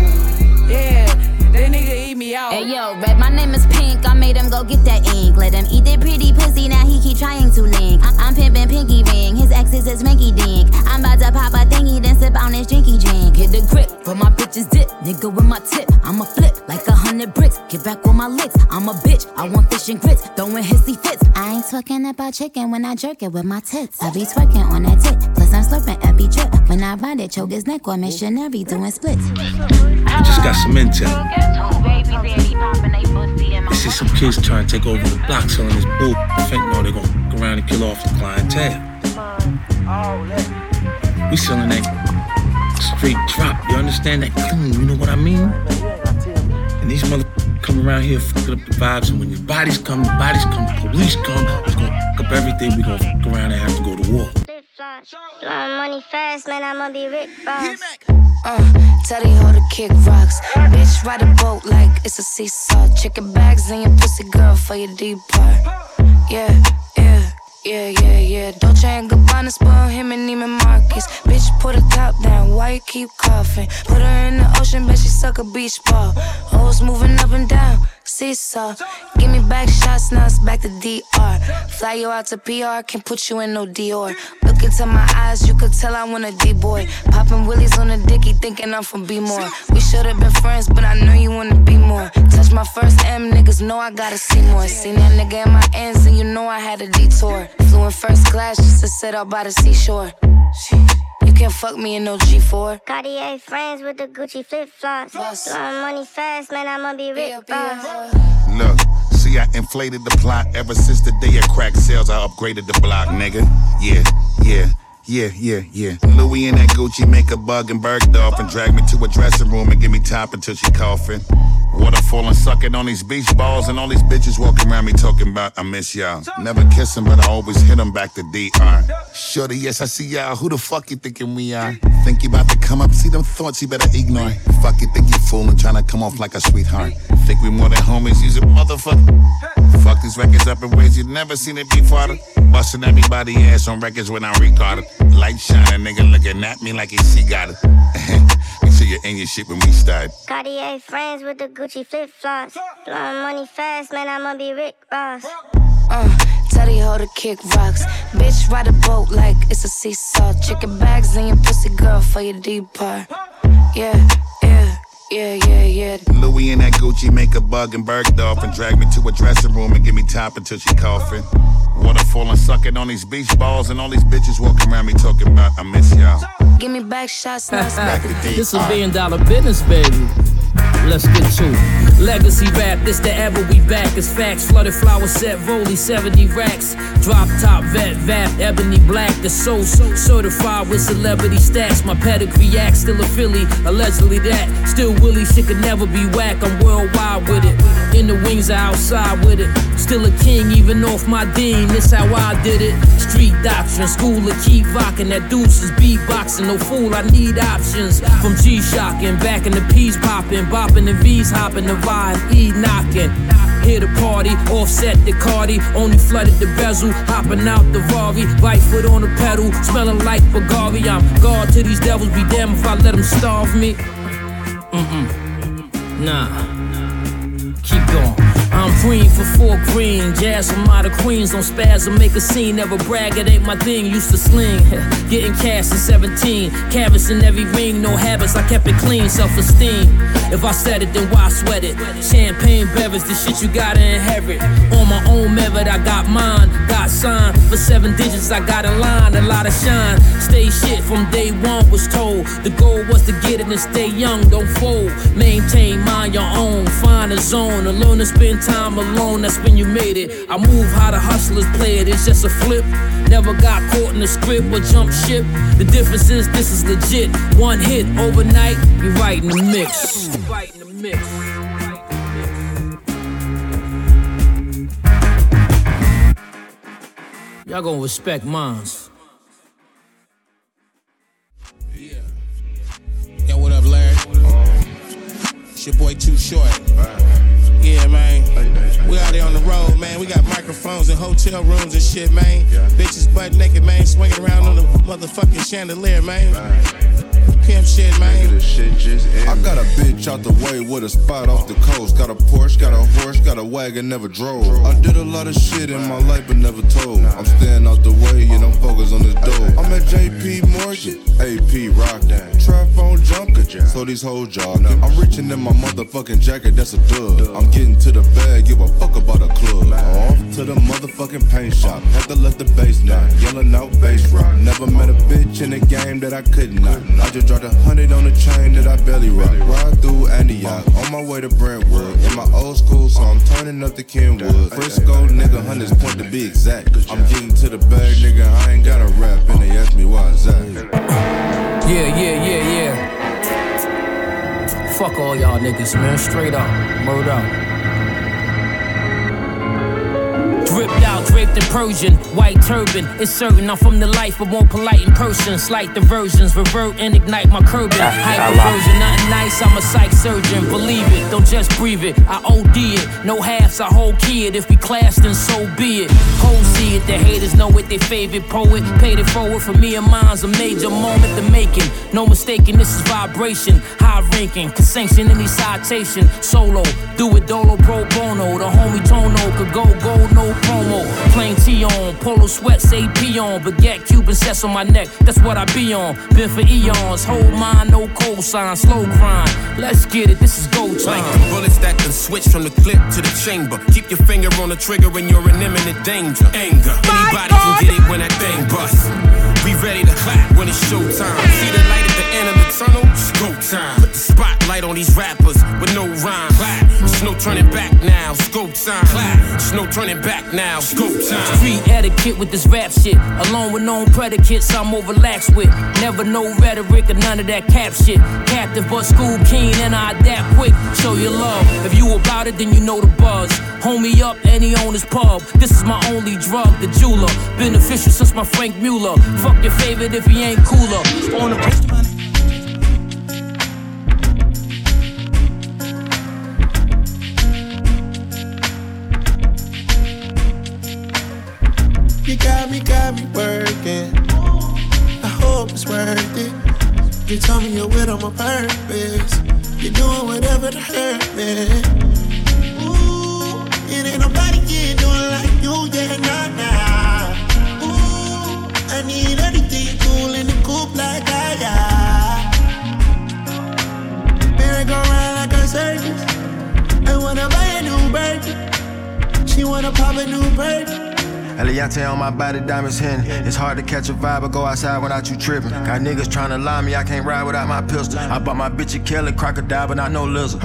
Yeah, that nigga eat me out. Hey yo, red, my name is Pink. I made him go get that ink. Let him eat that pretty pussy, now he keep trying to link. I- I'm pimping pinky ring, his ex is his minky dink. I'm about to pop a thingy, then sip on his drinky drink. Hit the grip, for my bitches dip, nigga with my tip. I'ma flip like a hundred bricks. Get back with my licks. I'm a bitch. I want fish and grits. Throwing hissy fits. I ain't talking about chicken when I jerk it with my tits. I be twerking on that tit. Plus I'm slurping every drip. When I ride it, choke his neck or missionary doing splits. I just got some intel. I see some kids trying to take over the block selling this bull. Fentanyl, they're gonna go around and kill off the clientele. We selling that straight drop. You understand that clean? You know what I mean? And these mother come around here fucking up the vibes. And when your bodies come, the bodies come, the police come. It's gonna fuck up everything. We gonna fuck around and have to go to war. Blowing money fast, man, I'ma be Rick Ross. Uh, tell the hoe to kick rocks. Bitch, ride a boat like it's a seesaw. Chicken bags in your pussy, girl, for your deep part. Yeah, yeah, yeah, yeah, yeah. Dolce and Gabbana spoil him and Neiman Marcus. Bitch, put a top down, why you keep coughing? Put her in the ocean, bet she suck a beach ball. Hoes moving up and down, seesaw. Give me back shots, now it's back to DR. Fly you out to PR, can't put you in no Dior. Look into my eyes, you could tell I want a D boy. Popping willies on the dicky, thinking I'm from B more. We should've been friends, but I know you wanna be more. Touch my first M, niggas know I gotta see more. Seen that nigga in my ends, and you know I had a detour. Flew in first class just to sit out by the seashore. You can't fuck me in no G4. Cartier friends with the Gucci flip flops. Blowing money fast, man, I'ma be rich. Ross. Look, see, I inflated the plot ever since the day of crack sales. I upgraded the block, nigga. Yeah, yeah. Yeah, yeah, yeah. Louis and that Gucci make a bug and Bergdorf and drag me to a dressing room and give me top until she coughing. Waterfall and sucking on these beach balls and all these bitches walking around me talking about I miss y'all. Never kiss 'em, but I always hit 'em back to DR. Shorty, yes, I see y'all. Who the fuck you thinking we are? Think you about to come up, see them thoughts you better ignore. Fuck you, think you fooling, trying to come off like a sweetheart. Think we more than homies, use a motherfucker. Fuck these records up in ways you've never seen it before. Busting everybody ass on records when I record it. Light shining, nigga looking at me like he see got it. Make sure you're in your shit when we start. Cartier friends with the Gucci flip flops. Blowing money fast, man, I'ma be Rick Ross. Uh, tell the hoe to kick rocks. Bitch, ride a boat like it's a seesaw. Chicken bags in your pussy, girl, for your deep part. Yeah, yeah, yeah, yeah, yeah. Louis and that Gucci make a bug and Bergdorf and drag me to a dressing room and give me top until she coughing. Waterfall and sucking on these beach balls and all these bitches walking around me talking about I miss y'all. Give me back shots, now it's back to. This a billion dollar business, baby. Let's get to it. Legacy rap, this the ever we back. It's facts. Flooded flower set, Rolly 70 racks. Drop top vet, vap, ebony black. The soul so certified with celebrity stats. My pedigree act, still a Philly, allegedly that. Still Willie, shit could never be whack. I'm worldwide with it. In the wings, outside with it. Still a king, even off my dean. This how I did it. Street doctrine, school of keep rocking. That deuce is beatboxing. No fool, I need options. From G shocking, back in the P's popping, bopping the V's hopping the vibe, E knocking. Here the party, offset the Cardi, only flooded the bezel, hopping out the Rari, right foot on the pedal, smelling like Bulgari. I'm guard to these devils, be damned if I let them starve me. Mm-mm. Nah. Green for four green. Jazz from out of Queens. Don't spaz or make a scene. Never brag, it ain't my thing. Used to sling. Getting cash at 17. Canvassing every ring. No habits, I kept it clean. Self esteem. If I said it, then why sweat it? Champagne beverage, the shit you gotta inherit. On my own method, I got mine. Got signed. For seven digits, I got a line. A lot of shine. Stay shit from day one, was told. The goal was to get it and stay young. Don't fold. Maintain, mind your own. Find a zone. Alone and spend time alone, that's when you made it. I move how the hustlers play it, it's just a flip. Never got caught in the script or jump ship. The difference is this is legit. One hit overnight, you're right in the mix. Right in the mix. Y'all gonna respect mines. Yeah. Yo, what up, Larry? It's your boy Too Short. Yeah, man. We out there on the road, man. man. We got microphones in hotel rooms and shit, man. Bitches butt naked, man, swinging around on the motherfucking chandelier, man. Pimp shit, man. I got a bitch out the way with a spot off the coast. Got a Porsche, got a horse, got a wagon, never drove. I did a lot of shit in my life, but never told. I'm staying out the way, and I'm focused on this dough. I'm at JP Morgan, AP Rock, trap phone junker, so these hoes jogging. I'm reaching in my motherfucking jacket, that's a dub. I'm getting to the bag, give a fuck about a club. Off to the motherfucking paint shop, had to let the bass knock, yelling out bass rock. Never met a bitch in the game that I couldn't knock. I just dropped a hundred on the chain that I belly rock. Ride through Antioch, on my way to Brentwood. In my old school, so I'm turning up to Kenwood. Frisco, nigga, hundreds point to be exact. I'm getting to the bag, nigga, I ain't got a rap, and they ask me why is that. Yeah, yeah, yeah, yeah. Fuck all y'all niggas, man. Straight up. Word in Persian, white turban. It's certain I'm from the life, but more polite in person. Slight diversions, revert and ignite my curbing. Hyperversion, nothing nice, I'm a psych surgeon. Believe it, don't just breathe it. I OD it, no halves, I whole kid. If we clash, then so be it. Hoes see it, the haters know it, they favorite poet. Paid it forward for me and mine's a major moment to making. No mistaking, this is vibration, high ranking. Can sanction any citation. Solo, do it dolo pro bono. The homie Tono could go gold, no promo. Plain T on, polo sweats, AP on. Baguette Cuban sets on my neck, that's what I be on. Been for eons, hold mine, no cosign, slow grind. Let's get it, this is go uh, time. Like the bullets that can switch from the clip to the chamber. Keep your finger on the trigger when you're in imminent danger. Anger, anybody can get it when that thing busts. We ready to clap when it's showtime. See the light end of the tunnel? It's go time. Put the spotlight on these rappers with no rhyme. Clap. There's no turning back now. Scope time. Clap. There's no turning back now. Scope time. Street etiquette with this rap shit. Along with known predicates, I'm overlaxed with. Never no rhetoric or none of that cap shit. Captive but school keen and I adapt quick. Show your love. If you about it, then you know the buzz. Homie up, any on his pub. This is my only drug, the jeweler. Beneficial since my Franck Muller. Fuck your favorite if he ain't cooler. On the You got me, got me working. I hope it's worth it. You told me you're with on my purpose. You're doing whatever to hurt me. Ooh, it ain't nobody can do it like you, yeah, nah, nah. Ooh, I need everything cool in the coupe like I, yeah. Merry go round like a circus. I wanna buy a new bird. She wanna pop a new bird. Eliantte on my body, diamonds hidden. It's hard to catch a vibe or go outside without you tripping. Got niggas trying to lie me, I can't ride without my pistol. I bought my bitch a Kelly crocodile, but not no lizard.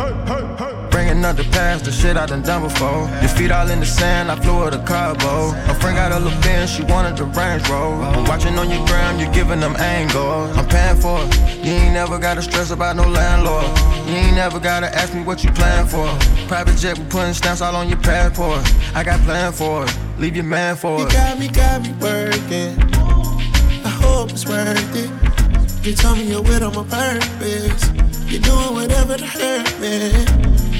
Bringing up the past, the shit I done done before. Your feet all in the sand, I flew her to Cabo. Her friend got a little Benz, she wanted the Range Rover. I'm watching on your gram, you giving them angles. I'm paying for it. You ain't never gotta stress about no landlord. You ain't never gotta ask me what you plan for. Private jet, we putting stamps all on your passport. I got plan for it. Leave your man for You it. got me, got me working. I hope it's worth it. You told me you're with on my purpose. You're doing whatever to hurt me.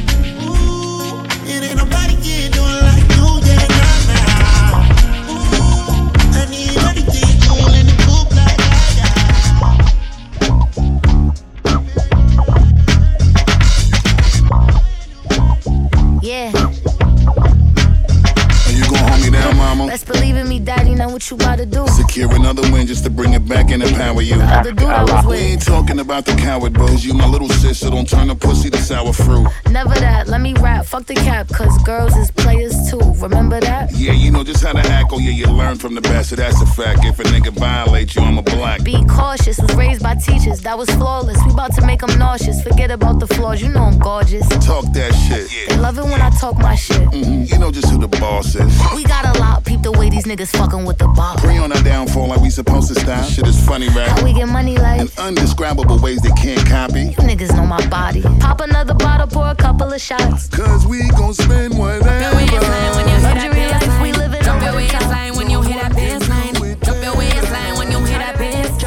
What you about to do. Secure another win just to bring it back and empower you. other dude I was We with. ain't talking about the coward boys. You my little sister, don't turn the pussy to sour fruit. Never that. Let me rap. Fuck the cap, cause girls is players too. Remember that? Yeah, you know just how to act. Oh yeah, you learn from the best. So that's a fact. If a nigga violates you, I'm a black. Be cautious. Was raised by teachers. That was flawless. We about to make them nauseous. Forget about the flaws. You know I'm gorgeous. Talk that shit. They love it when I talk my shit. Mhm, You know just who the boss is. We got a lot. Peep the way these niggas fucking with the ball. Pre on our downfall like we supposed to stop. Shit is funny, right? How we get money like In undescribable ways they can't copy. you niggas know my body. Pop another bottle, pour a couple of shots. Cause we gon' spend whatever. Luxury life we live it Drop your the time. waistline when you hit that baseline. Drop your waistline when you hit that bass.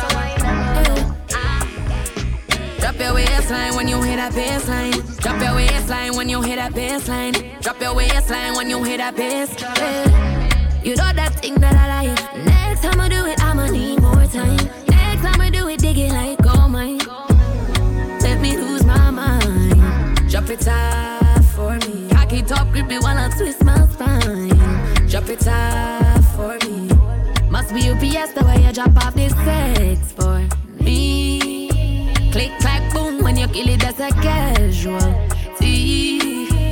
Drop your waistline when you hit that baseline. Drop your waistline when when you hear that bass line. Drop your waistline when you hear that bass. You know that thing that I like. Next time I do it, I'ma need more time. Next time I do it, dig it like gold mine. Let me lose my mind. Drop it off for me. Cocky top, grip me while I twist my spine. Drop it off for me. Must be UPS the way you drop off this sex for me. Click, clack, boom, when you kill it, that's a casualty.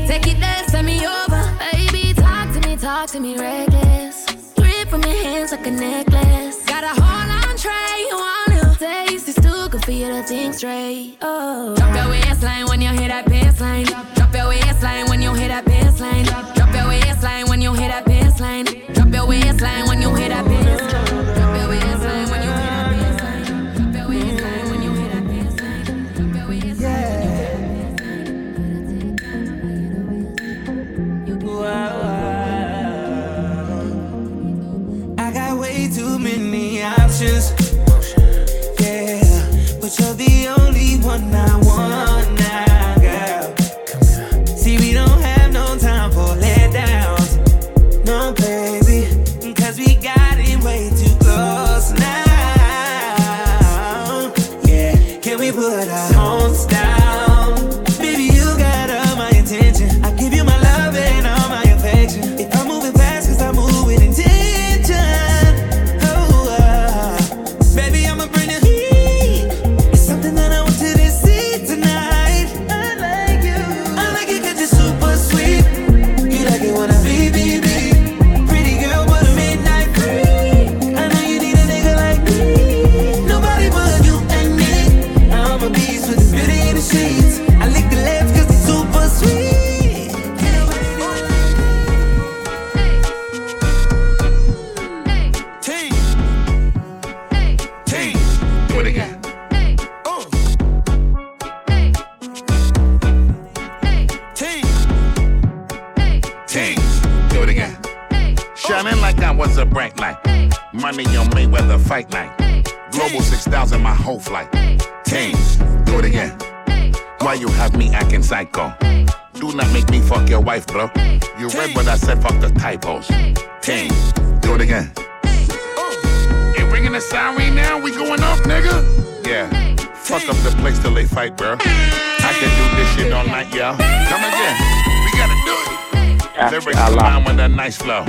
Take it there, send me over. Baby, talk to me, talk to me reckless. Grip from your hands like a necklace. Got a whole on tray, you want to taste it's too good for you to think straight. Oh. Drop your waistline when you hear that bass line. Money on Mayweather fight night. Global 6000, my whole flight. Teams. Do it again. Why you have me acting psycho? Do not make me fuck your wife, bro. You read what I said, fuck the typos. Team. Do it again. Ain't oh. ringing the siren now, we going off, nigga? Yeah. Fuck up the place till they fight, bro. I can do this shit all night, y'all. Come again. We gotta do it. Lyrics combined with a nice flow.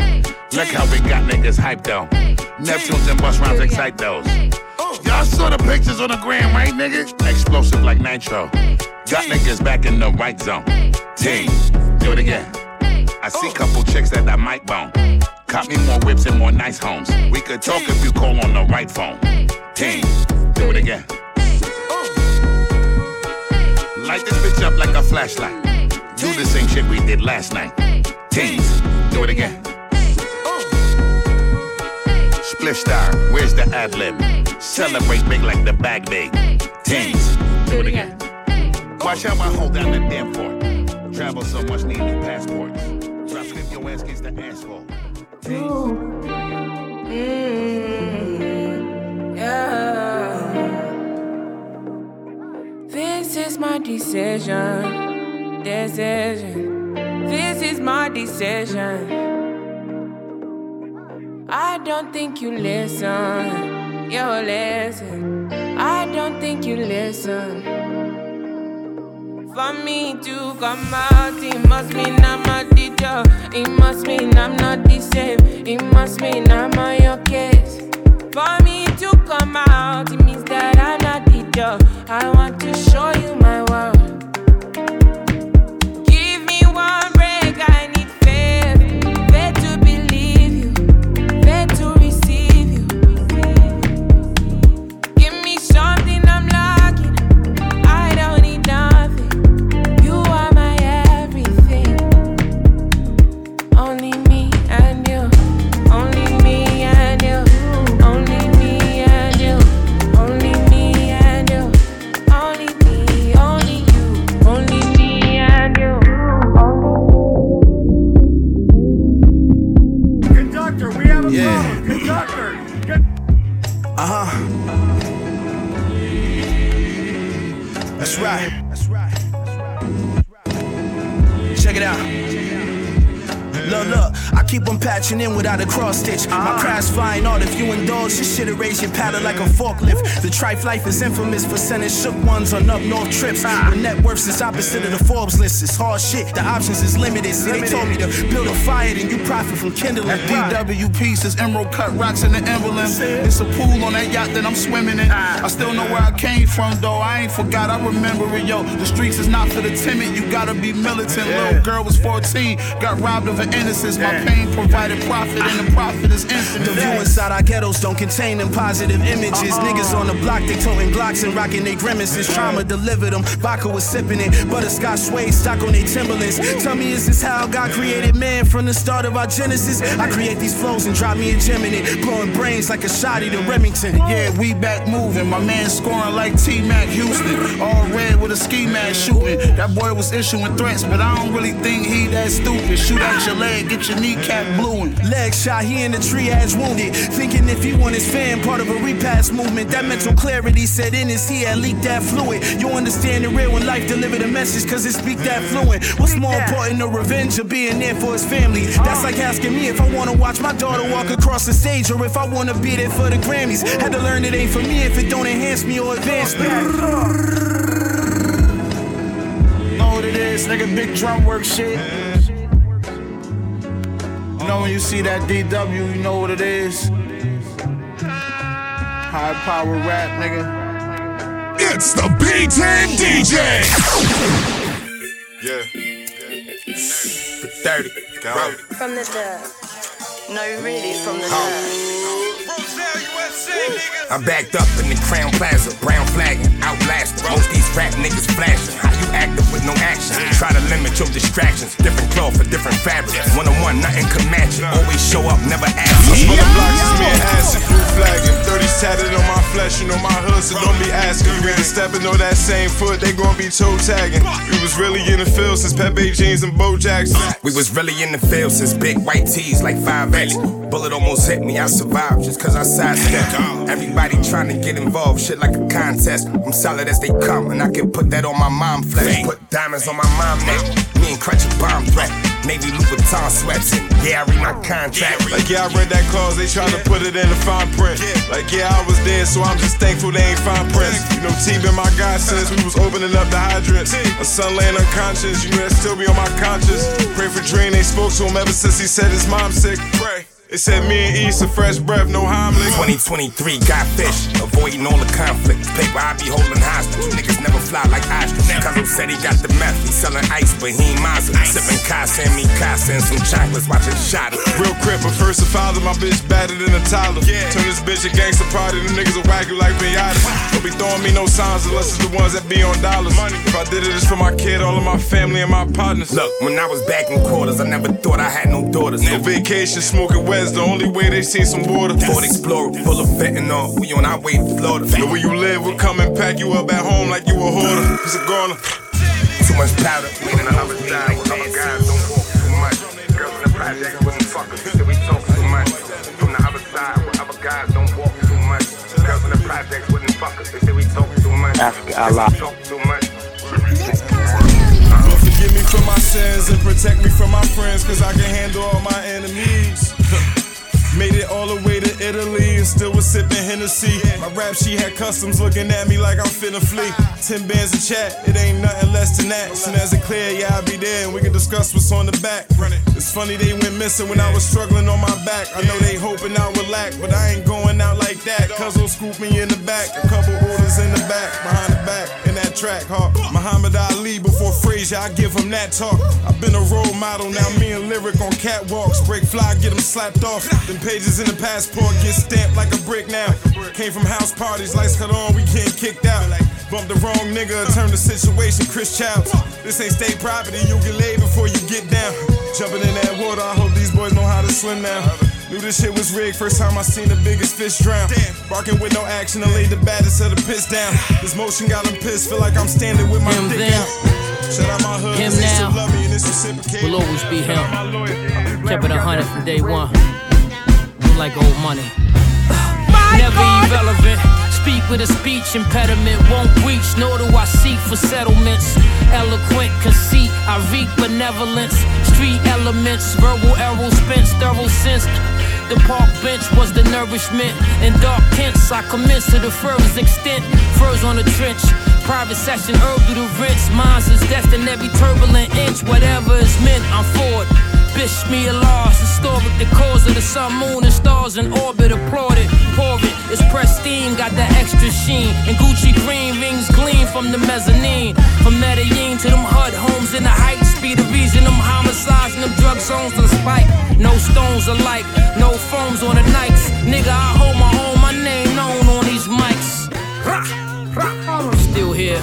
Look how we got niggas hyped though. Neptunes and bus rounds excite those. Y'all saw the pictures on the gram, right, nigga? Explosive like nitro. Got niggas back in the right zone. Team, do it again. I see oh. couple chicks that I might bone. Cop me more whips and more nice homes. We could talk if you call on the right phone. Team, do it again. Light this bitch up like a flashlight. Do the same shit we did last night. Teams, do it again. Split star, where's the ad lib? Celebrate big like the bag big. Teams, do it again. Watch how I hold down the damn fort. Travel so much, need new passports. Drop clip your ass against the asphalt. Mm, yeah. This is my decision. Decision. This is my decision. I don't think you listen. You listen. I don't think you listen. For me to come out, it must mean I'm a teacher. It must mean I'm not the same. It must mean I'm on your case. For me to come out, it means that I'm not the teacher. I want to trife life is infamous for sending shook ones on up north trips. The net worth is opposite of the Forbes list. It's hard shit. The options is limited. See, they told me to build a fire, then you profit from kindling. DWP says emerald cut rocks in the emblem. It's a pool on that yacht that I'm swimming in. Ah. I still know where I came from though. I ain't forgot, I remember it, yo. The streets is not for the timid, you gotta be militant. Little girl was 14, got robbed of her innocence. My pain provided profit, and the profit is infinite. The view inside our ghettos don't contain them positive images. Uh-uh. Niggas on the block, they toting Glocks and rocking they grimaces. Trauma delivered them. Vodka was sipping it. Butterscotch suede stock on they Timberlands. Tell me, is this how God created man from the start of our genesis? I create these flows and drop me a gem in it. Blowing brains like a shotty to Remington. Yeah, we back moving. My man scoring like T Mac Houston. All red with a ski mask shooting. That boy was issuing threats, but I don't really think he that stupid. Shoot out your leg, get your kneecap blueing. Leg shot, he in the tree as wounded. Thinking if he want his fan, part of a repass movement. That mental clarity set in his head, leak that fluid. You understand the real when life deliver the message, cause it speak that fluent. What's more important, the revenge or being there for his family? That's like asking me if I wanna watch my daughter walk across the stage or if I wanna be there for the Grammys. Had to learn it ain't for me if it don't enhance me or advance me. Know what it is, nigga, big drum work shit. You know when you see that DW, you know what it is. High power rap, nigga. It's the B Team DJ. Yeah. 30. From the dirt. No, really, from the dirt. I'm backed up in the Crowne Plaza, brown flagging, outlasting. Most these rap niggas flashing. How you acting with no action? Try to limit your distractions. Different cloth for different fabrics. One on one, nothing can match it. Always show up, never ask. On the block, it's me and acid, blue flagging. 30 tatted on my flesh, you know my hood, so don't be asking. You either stepping on that same foot, they gon' be toe tagging. We was really in the field since Pepe jeans and Bo Jackson. We was really in the field since big white tees like 5X. Bullet almost hit me, I survived just cause I sidestepped. Everybody trying to get involved, shit like a contest. I'm solid as they come, and I can put that on my mom flesh. Put diamonds on my mom neck. Me and Crutch a bomb threat. Navy Louboutin sweats, and yeah, I read my contract. Like, yeah, I read that clause, they tryna put it in the fine print. Like, yeah, I was there, so I'm just thankful they ain't fine prints. You know, T been my guy since we was opening up the hydrants. A son laying unconscious, you know that still be on my conscience. Pray for Dream, they spoke to him ever since he said his mom sick. Pray. They said me and East a fresh breath, no Heimlich. 2023 got fish, avoiding all the conflict. Paper I be holding hostage. Niggas never fly like ostrich. Cuzzo said he got the meth. He selling ice, but he ain't Mazda. Sipping Casa and me Casa and some chocolates, watching shot. Real crip, but first and father, my bitch better than a toddler. Turn this bitch a gangster party, the niggas will whack you like Pinata. Don't be throwing me no signs unless it's the ones that be on dollars. Money. If I did it, it's for my kid, all of my family, and my partners. Look, when I was back in quarters, I never thought I had no daughters. No vacation, smoking west, the only way they seen some water. Ford Explorer, full of fentanyl. We on our way to Florida. Know where you live, we'll come and pack you up at home like you a hoarder. It's a goner. Too much powder, lean on the other side. With other guys don't walk too much. Girls in the project wouldn't fuck us. Said we talk too much. From the other side, where other guys don't walk too much. Girls in the project wouldn't fuck us. They say we talk too much. Africa, Allah. Talk too much. Lord, forgive me for my sins and protect me from my friends, cause I can handle all my enemies. Made it all the way to Italy and still was sipping Hennessy. My rap she had customs looking at me like I'm finna flee. Ten bands of chat, it ain't nothing less than that. Soon as it clear, yeah, I'll be there and we can discuss what's on the back. It's funny they went missing when I was struggling on my back. I know they hoping I would lack, but I ain't going out like that. Cuz will scoop me in the back, a couple orders in the back, behind the back, track, huh? Muhammad Ali before Frazier, I give him that talk. I've been a role model, now me and Lyric on catwalks. Break fly, get them slapped off. Them pages in the passport get stamped like a brick now. Came from house parties, lights cut on, we getting kicked out. Bump the wrong nigga, turn the situation Chris Childs. This ain't state property, you get laid before you get down. Jumping in that water, I hope these boys know how to swim now. Knew this shit was rigged, first time I seen the biggest fish drown. Barking with no action, I laid the baddest of the piss down. This motion got him pissed, feel like I'm standing with my Him dick then, out. Shout out my hood, him they still now love me and it's reciprocated. will always be him. Kept it a hundred from day one. Like old money. Never irrelevant. speak with a speech impediment. Won't reach, nor do I seek for settlements. Eloquent conceit, I reek benevolence. Street elements, verbal arrows spent, thorough sense. The park bench was the nourishment. In dark tents, I commenced to the furthest extent. Furs on the trench. Private session, herb through the rinse. Mines is destined every turbulent inch. Whatever is meant, I'm forward. Bish me a loss, historic the cause of the sun, moon, and stars in orbit. Applauded, pour it. It's pristine, got that extra sheen. And Gucci green rings gleam from the mezzanine. From Medellin to them HUD homes in the heights. Be the reason them homicides and them drug zones on spike. No stones alike, no foams on the nights. Nigga, I hold my own, my name known on these mics. Rah, rah. I'm still here,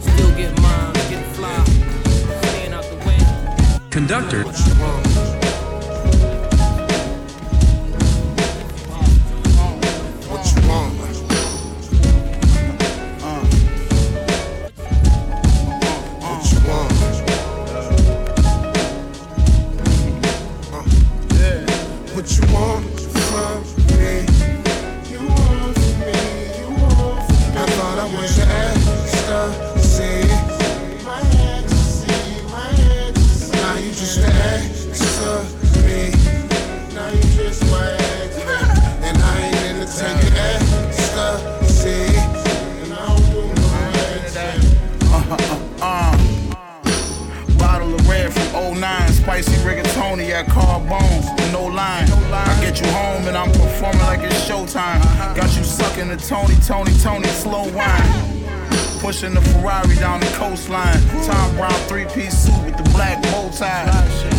still get mine, get fly. Staying out the way. Conductor. Rigatoni bones and no line. I get you home and I'm performing like it's showtime. Got you sucking the Tony, Tony, Tony, slow wine. Pushing the Ferrari down the coastline. Thom Browne three piece suit with the black bow tie.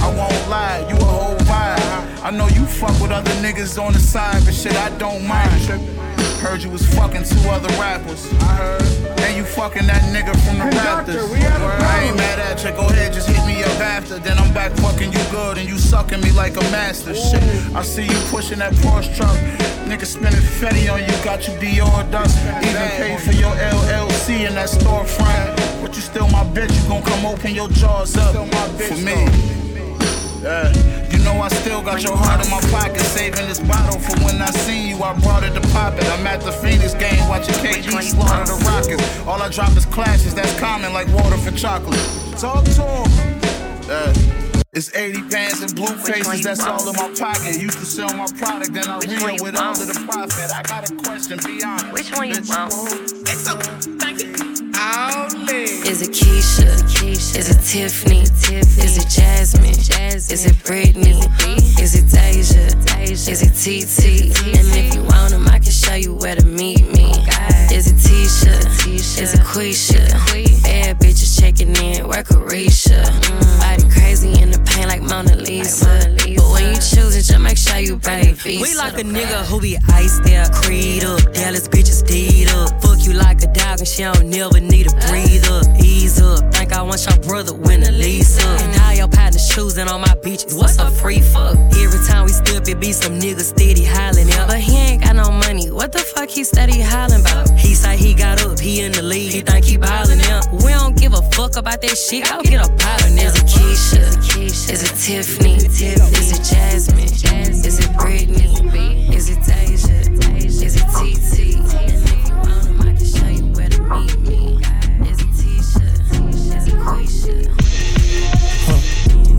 I won't lie, you a whole vibe. I know you fuck with other niggas on the side, but shit, I don't mind. Heard you was fucking two other rappers. I heard. And you fucking that nigga from the Conductor, Raptors. we have a I ain't mad at you. Go ahead, just hit me up after. Then I'm back fucking you good and you sucking me like a master. Shit. I see you pushing that Porsche truck. Nigga spending Fetty on you, got you Dior dust. Even paid for your LLC in that storefront. But you still my bitch, you gon' come open your jaws up for me. Yeah. You know I still got your heart in my pocket, saving this bottle for when I see you. I brought it to pop it. I'm at the Phoenix game watching KD slaughter the Rockets. All I drop is clashes, that's common like water for chocolate. Talk to him. Yeah. It's 80 bands and blue faces, that's all in my pocket. Used to sell my product, then I real with all of the profit. I got a question, be honest. Which one you want? Is it Keisha? Is it Tiffany? Tiffany. Is it Jasmine? Is it Brittany? Is it Deja? Is it TT? And if you want 'em, I can show you where to meet me. Is it Tisha? Is it Quisha? Bad bitches checking in, work Carisha. Mm. Body crazy in the paint like Mona Lisa. But when you choose it, just make sure you bring pay visa. We like a nigga who be iced there, creed up. Dallas bitches deed up. Fuck you like a dog and she don't never need a breather. Ease up. Think I want your brother when the lease up. And all your partners choosing on my beaches. What's a free fuck? Every time we step, it be some nigga steady hollering out. But he ain't got no money. What the fuck he steady hollering about? He say he got up, he in the lead. He think he ballin' out. We don't give a fuck about that shit. Go get a now. Is it Keisha? Is it Tiffany? Is it Jasmine? Is it Brittany? Is it Deja? Is it TT?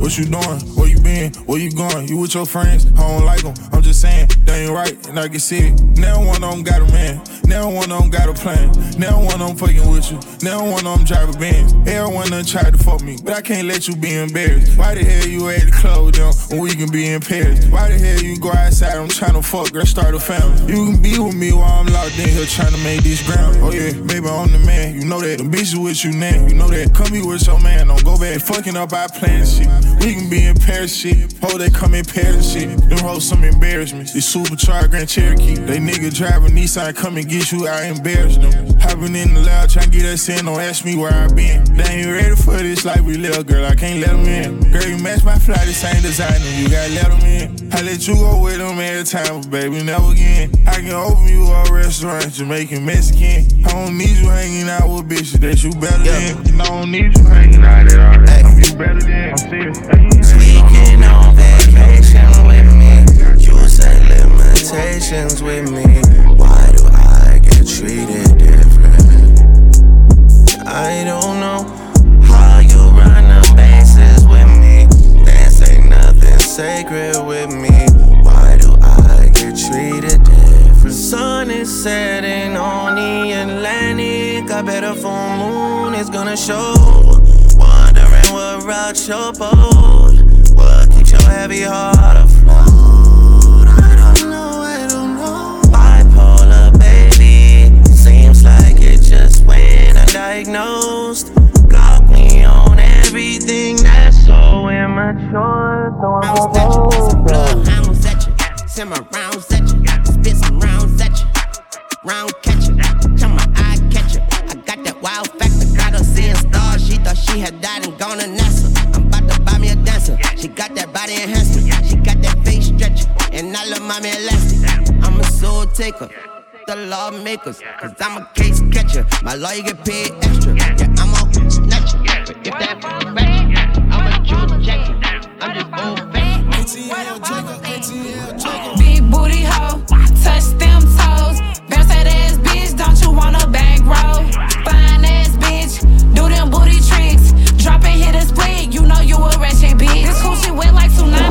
What you doing? Where you been? Where you going? You with your friends? I don't like them. I'm just saying, they ain't right, and I can see it. Now one of them got a man. Now one of them got a plan. Now one of them fucking with you. Now one of them driving Benz. Everyone done tried to fuck me, but I can't let you be embarrassed. Why the hell you at the club with them when we can be in Paris? Why the hell you go outside? I'm trying to fuck, girl, start a family. You can be with me while I'm locked in here trying to make this ground. Oh yeah, baby, I'm the man. You know that. The bitches with you now. You know that. Come be with your man. Don't go back. Fucking up our plans shit. We can be in Paris shit. They come in Paris shit. Them hoes some embarrassments. This supercharged Grand Cherokee. They nigga driving Nissan come and get you. I embarrass them. Hopping in the loud, trying to get us in. Don't ask me where I been. They ain't ready for this life we little girl. I can't let them in. Girl, you match my fly, the same designer. You gotta let them in. I let you go with them every time, but baby, never again. I can open you a restaurant, Jamaican, Mexican. I don't need you hanging out with bitches that you better than. I don't need you hanging out at all. I'm you better than. I'm serious. Tweaking on vacation with me. You say limitations with me. Why do I get treated I don't know how you run the bases with me. This ain't nothing sacred with me. Why do I get treated different? Sun is setting on the Atlantic. I bet a full moon is gonna show. Wondering what rocks your boat. What keeps your heavy heart afloat? Undiagnosed. Got me on everything that's so immature. So I'm supposed Bloodhounds at you, send my rounds at you, spit some rounds at you, round catcher, tell my eye catcher. I got that wild factor, got her seeing stars. She thought she had died and gone to NASA. I'm about to buy me a dancer. She got that body enhancement, she got that face stretcher, and I love mommy elastic. I'm a soul taker. The lawmakers, cause I'm a case catcher. My lawyer get paid extra. Yeah, I'm a snatcher. But if that ratchet, I'm a jewel jacket. I'm just old Big booty hoe, touch them toes. Bounce that ass bitch, don't you want a back row? Fine ass bitch, do them booty tricks. Drop and hit a split, you know you a ratchet bitch. This coochie wet like tsunami.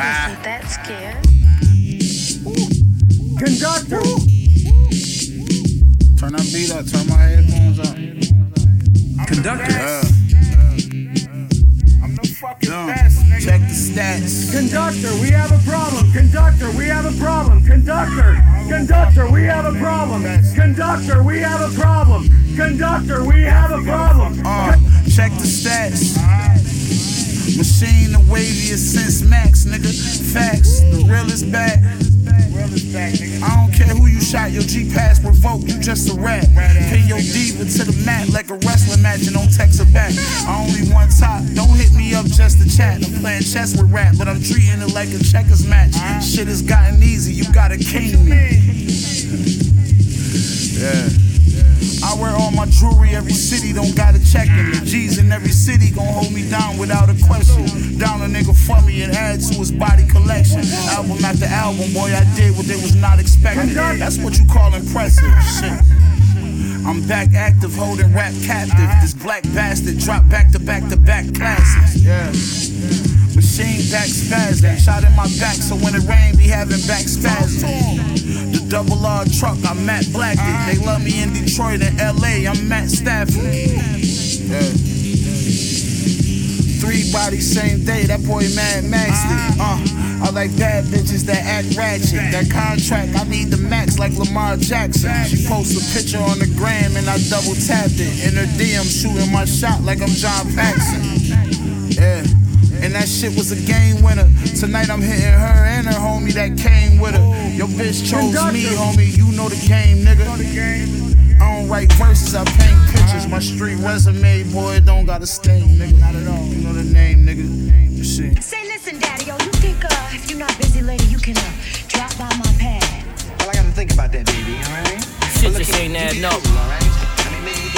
Ah. That scared. Conductor. Turn that beat up, turn my headphones up. Conductor. I'm the fucking best, nigga. Check the stats. Conductor, we have a problem. Conductor, we have a problem. Conductor, conductor, we have a problem. Conductor, we have a problem. Conductor, we have a problem. Uh, check the stats. Machine the waviest since Max, nigga. Facts, the real is back. I don't care who you shot, your G pass revoked, you just a rat. Pin your diva to the mat like a wrestling match and don't text her back. I only want top, don't hit me up just to chat. I'm playing chess with rap, but I'm treating it like a checkers match. Shit has gotten easy, you gotta king me. Yeah. I wear all my jewelry, every city don't gotta check in. The G's in every city gon' hold me down without a question. Down a nigga for me and add to his body collection. Album after album, boy, I did what they was not expecting. That's what you call impressive. Shit. I'm back active, holding rap captive. This black bastard drop back to back to back classics. Yeah. Machine back spasm, shot in my back, so when it rain, be having back spasm. Double R truck, I'm Matt Black. They love me in Detroit and LA, I'm Matt Stafford. Yeah. Three bodies same day, that boy Mad it. Uh, I like bad bitches that act ratchet. That contract, I need the max like Lamar Jackson. She posts a picture on the gram and I double tapped it. In her DM, shooting my shot like I'm John Paxson. Yeah. And that shit was a game winner. Tonight I'm hitting her and her homie that came with her. Your bitch chose me, homie. You know the game, nigga. I don't write verses, I paint pictures. My street resume, boy, don't got a stain, nigga. Not at all. You know the name, nigga. Shit. Say, listen, Daddy, yo, you think uh, if you're not busy lady, you can uh, drop by my pad? Well, I gotta think about that, baby, alright? Shit just ain't adding up.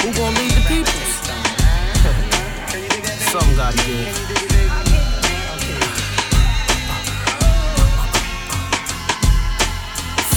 Who gon' lead the people? Something gotta give.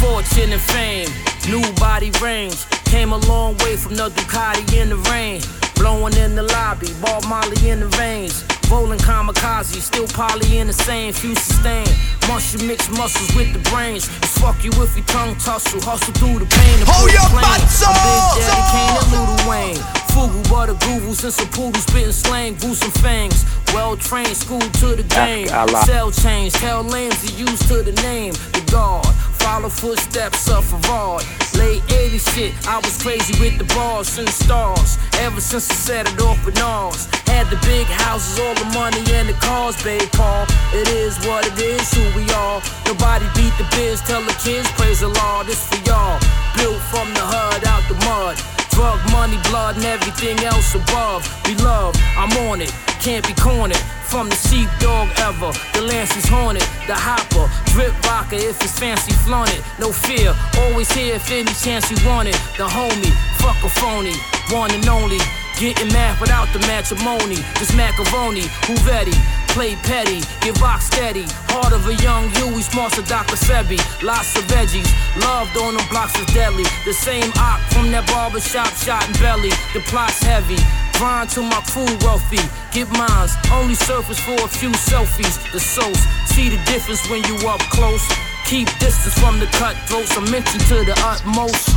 Fortune and fame, new body range. Came a long way from the Ducati in the rain. Blowing in the lobby, ball Molly in the veins. Rolling kamikaze, still poly in the same, few sustain. Mushroom mix muscles with the brains. It's fuck you if you tongue tussle, hustle through the pain. and Hold put it your plain. butts I'm Big up! Daddy Kane and Lil Wayne. Fugu, butter, googles, and some poodles spitting slang, gruesome fangs. Well trained, school to the game. Allah. Cell change, tell lanes he used to the name. The guard, follow footsteps of Farad. Late 80 shit, I was crazy with the bars and the stars. Ever since I set it off with Nas. Had the big houses, all the money and the cars, babe Paul. It is what it is, who we are. Nobody beat the biz, tell the kids, praise the Lord, this for y'all. Built from the hood out the mud. Drug money, blood, and everything else above. We love, I'm on it, can't be cornered. From the sheepdog ever, the lance is haunted. The hopper, drip rocker if it's fancy flaunted. No fear, always here if any chance you want it. The homie, fuck a phony, one and only. Getting mad without the matrimony. This macaroni, who ready? play petty, get rock steady. Heart of a young you, we smart to Dr. Sebi. Lots of veggies, loved on them blocks is deadly. The same op from that barber shop, shot in belly. The plot's heavy. Grind to my crew wealthy. Get mines, only surface for a few selfies. The souls, see the difference when you up close. Keep distance from the cutthroats. I'm mentioned to the utmost.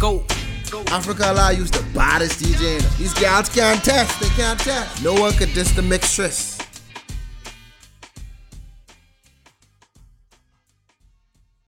Go. Africa Allah used the baddest DJ in. These gals can't test, they can't test. No one could diss the mixtress.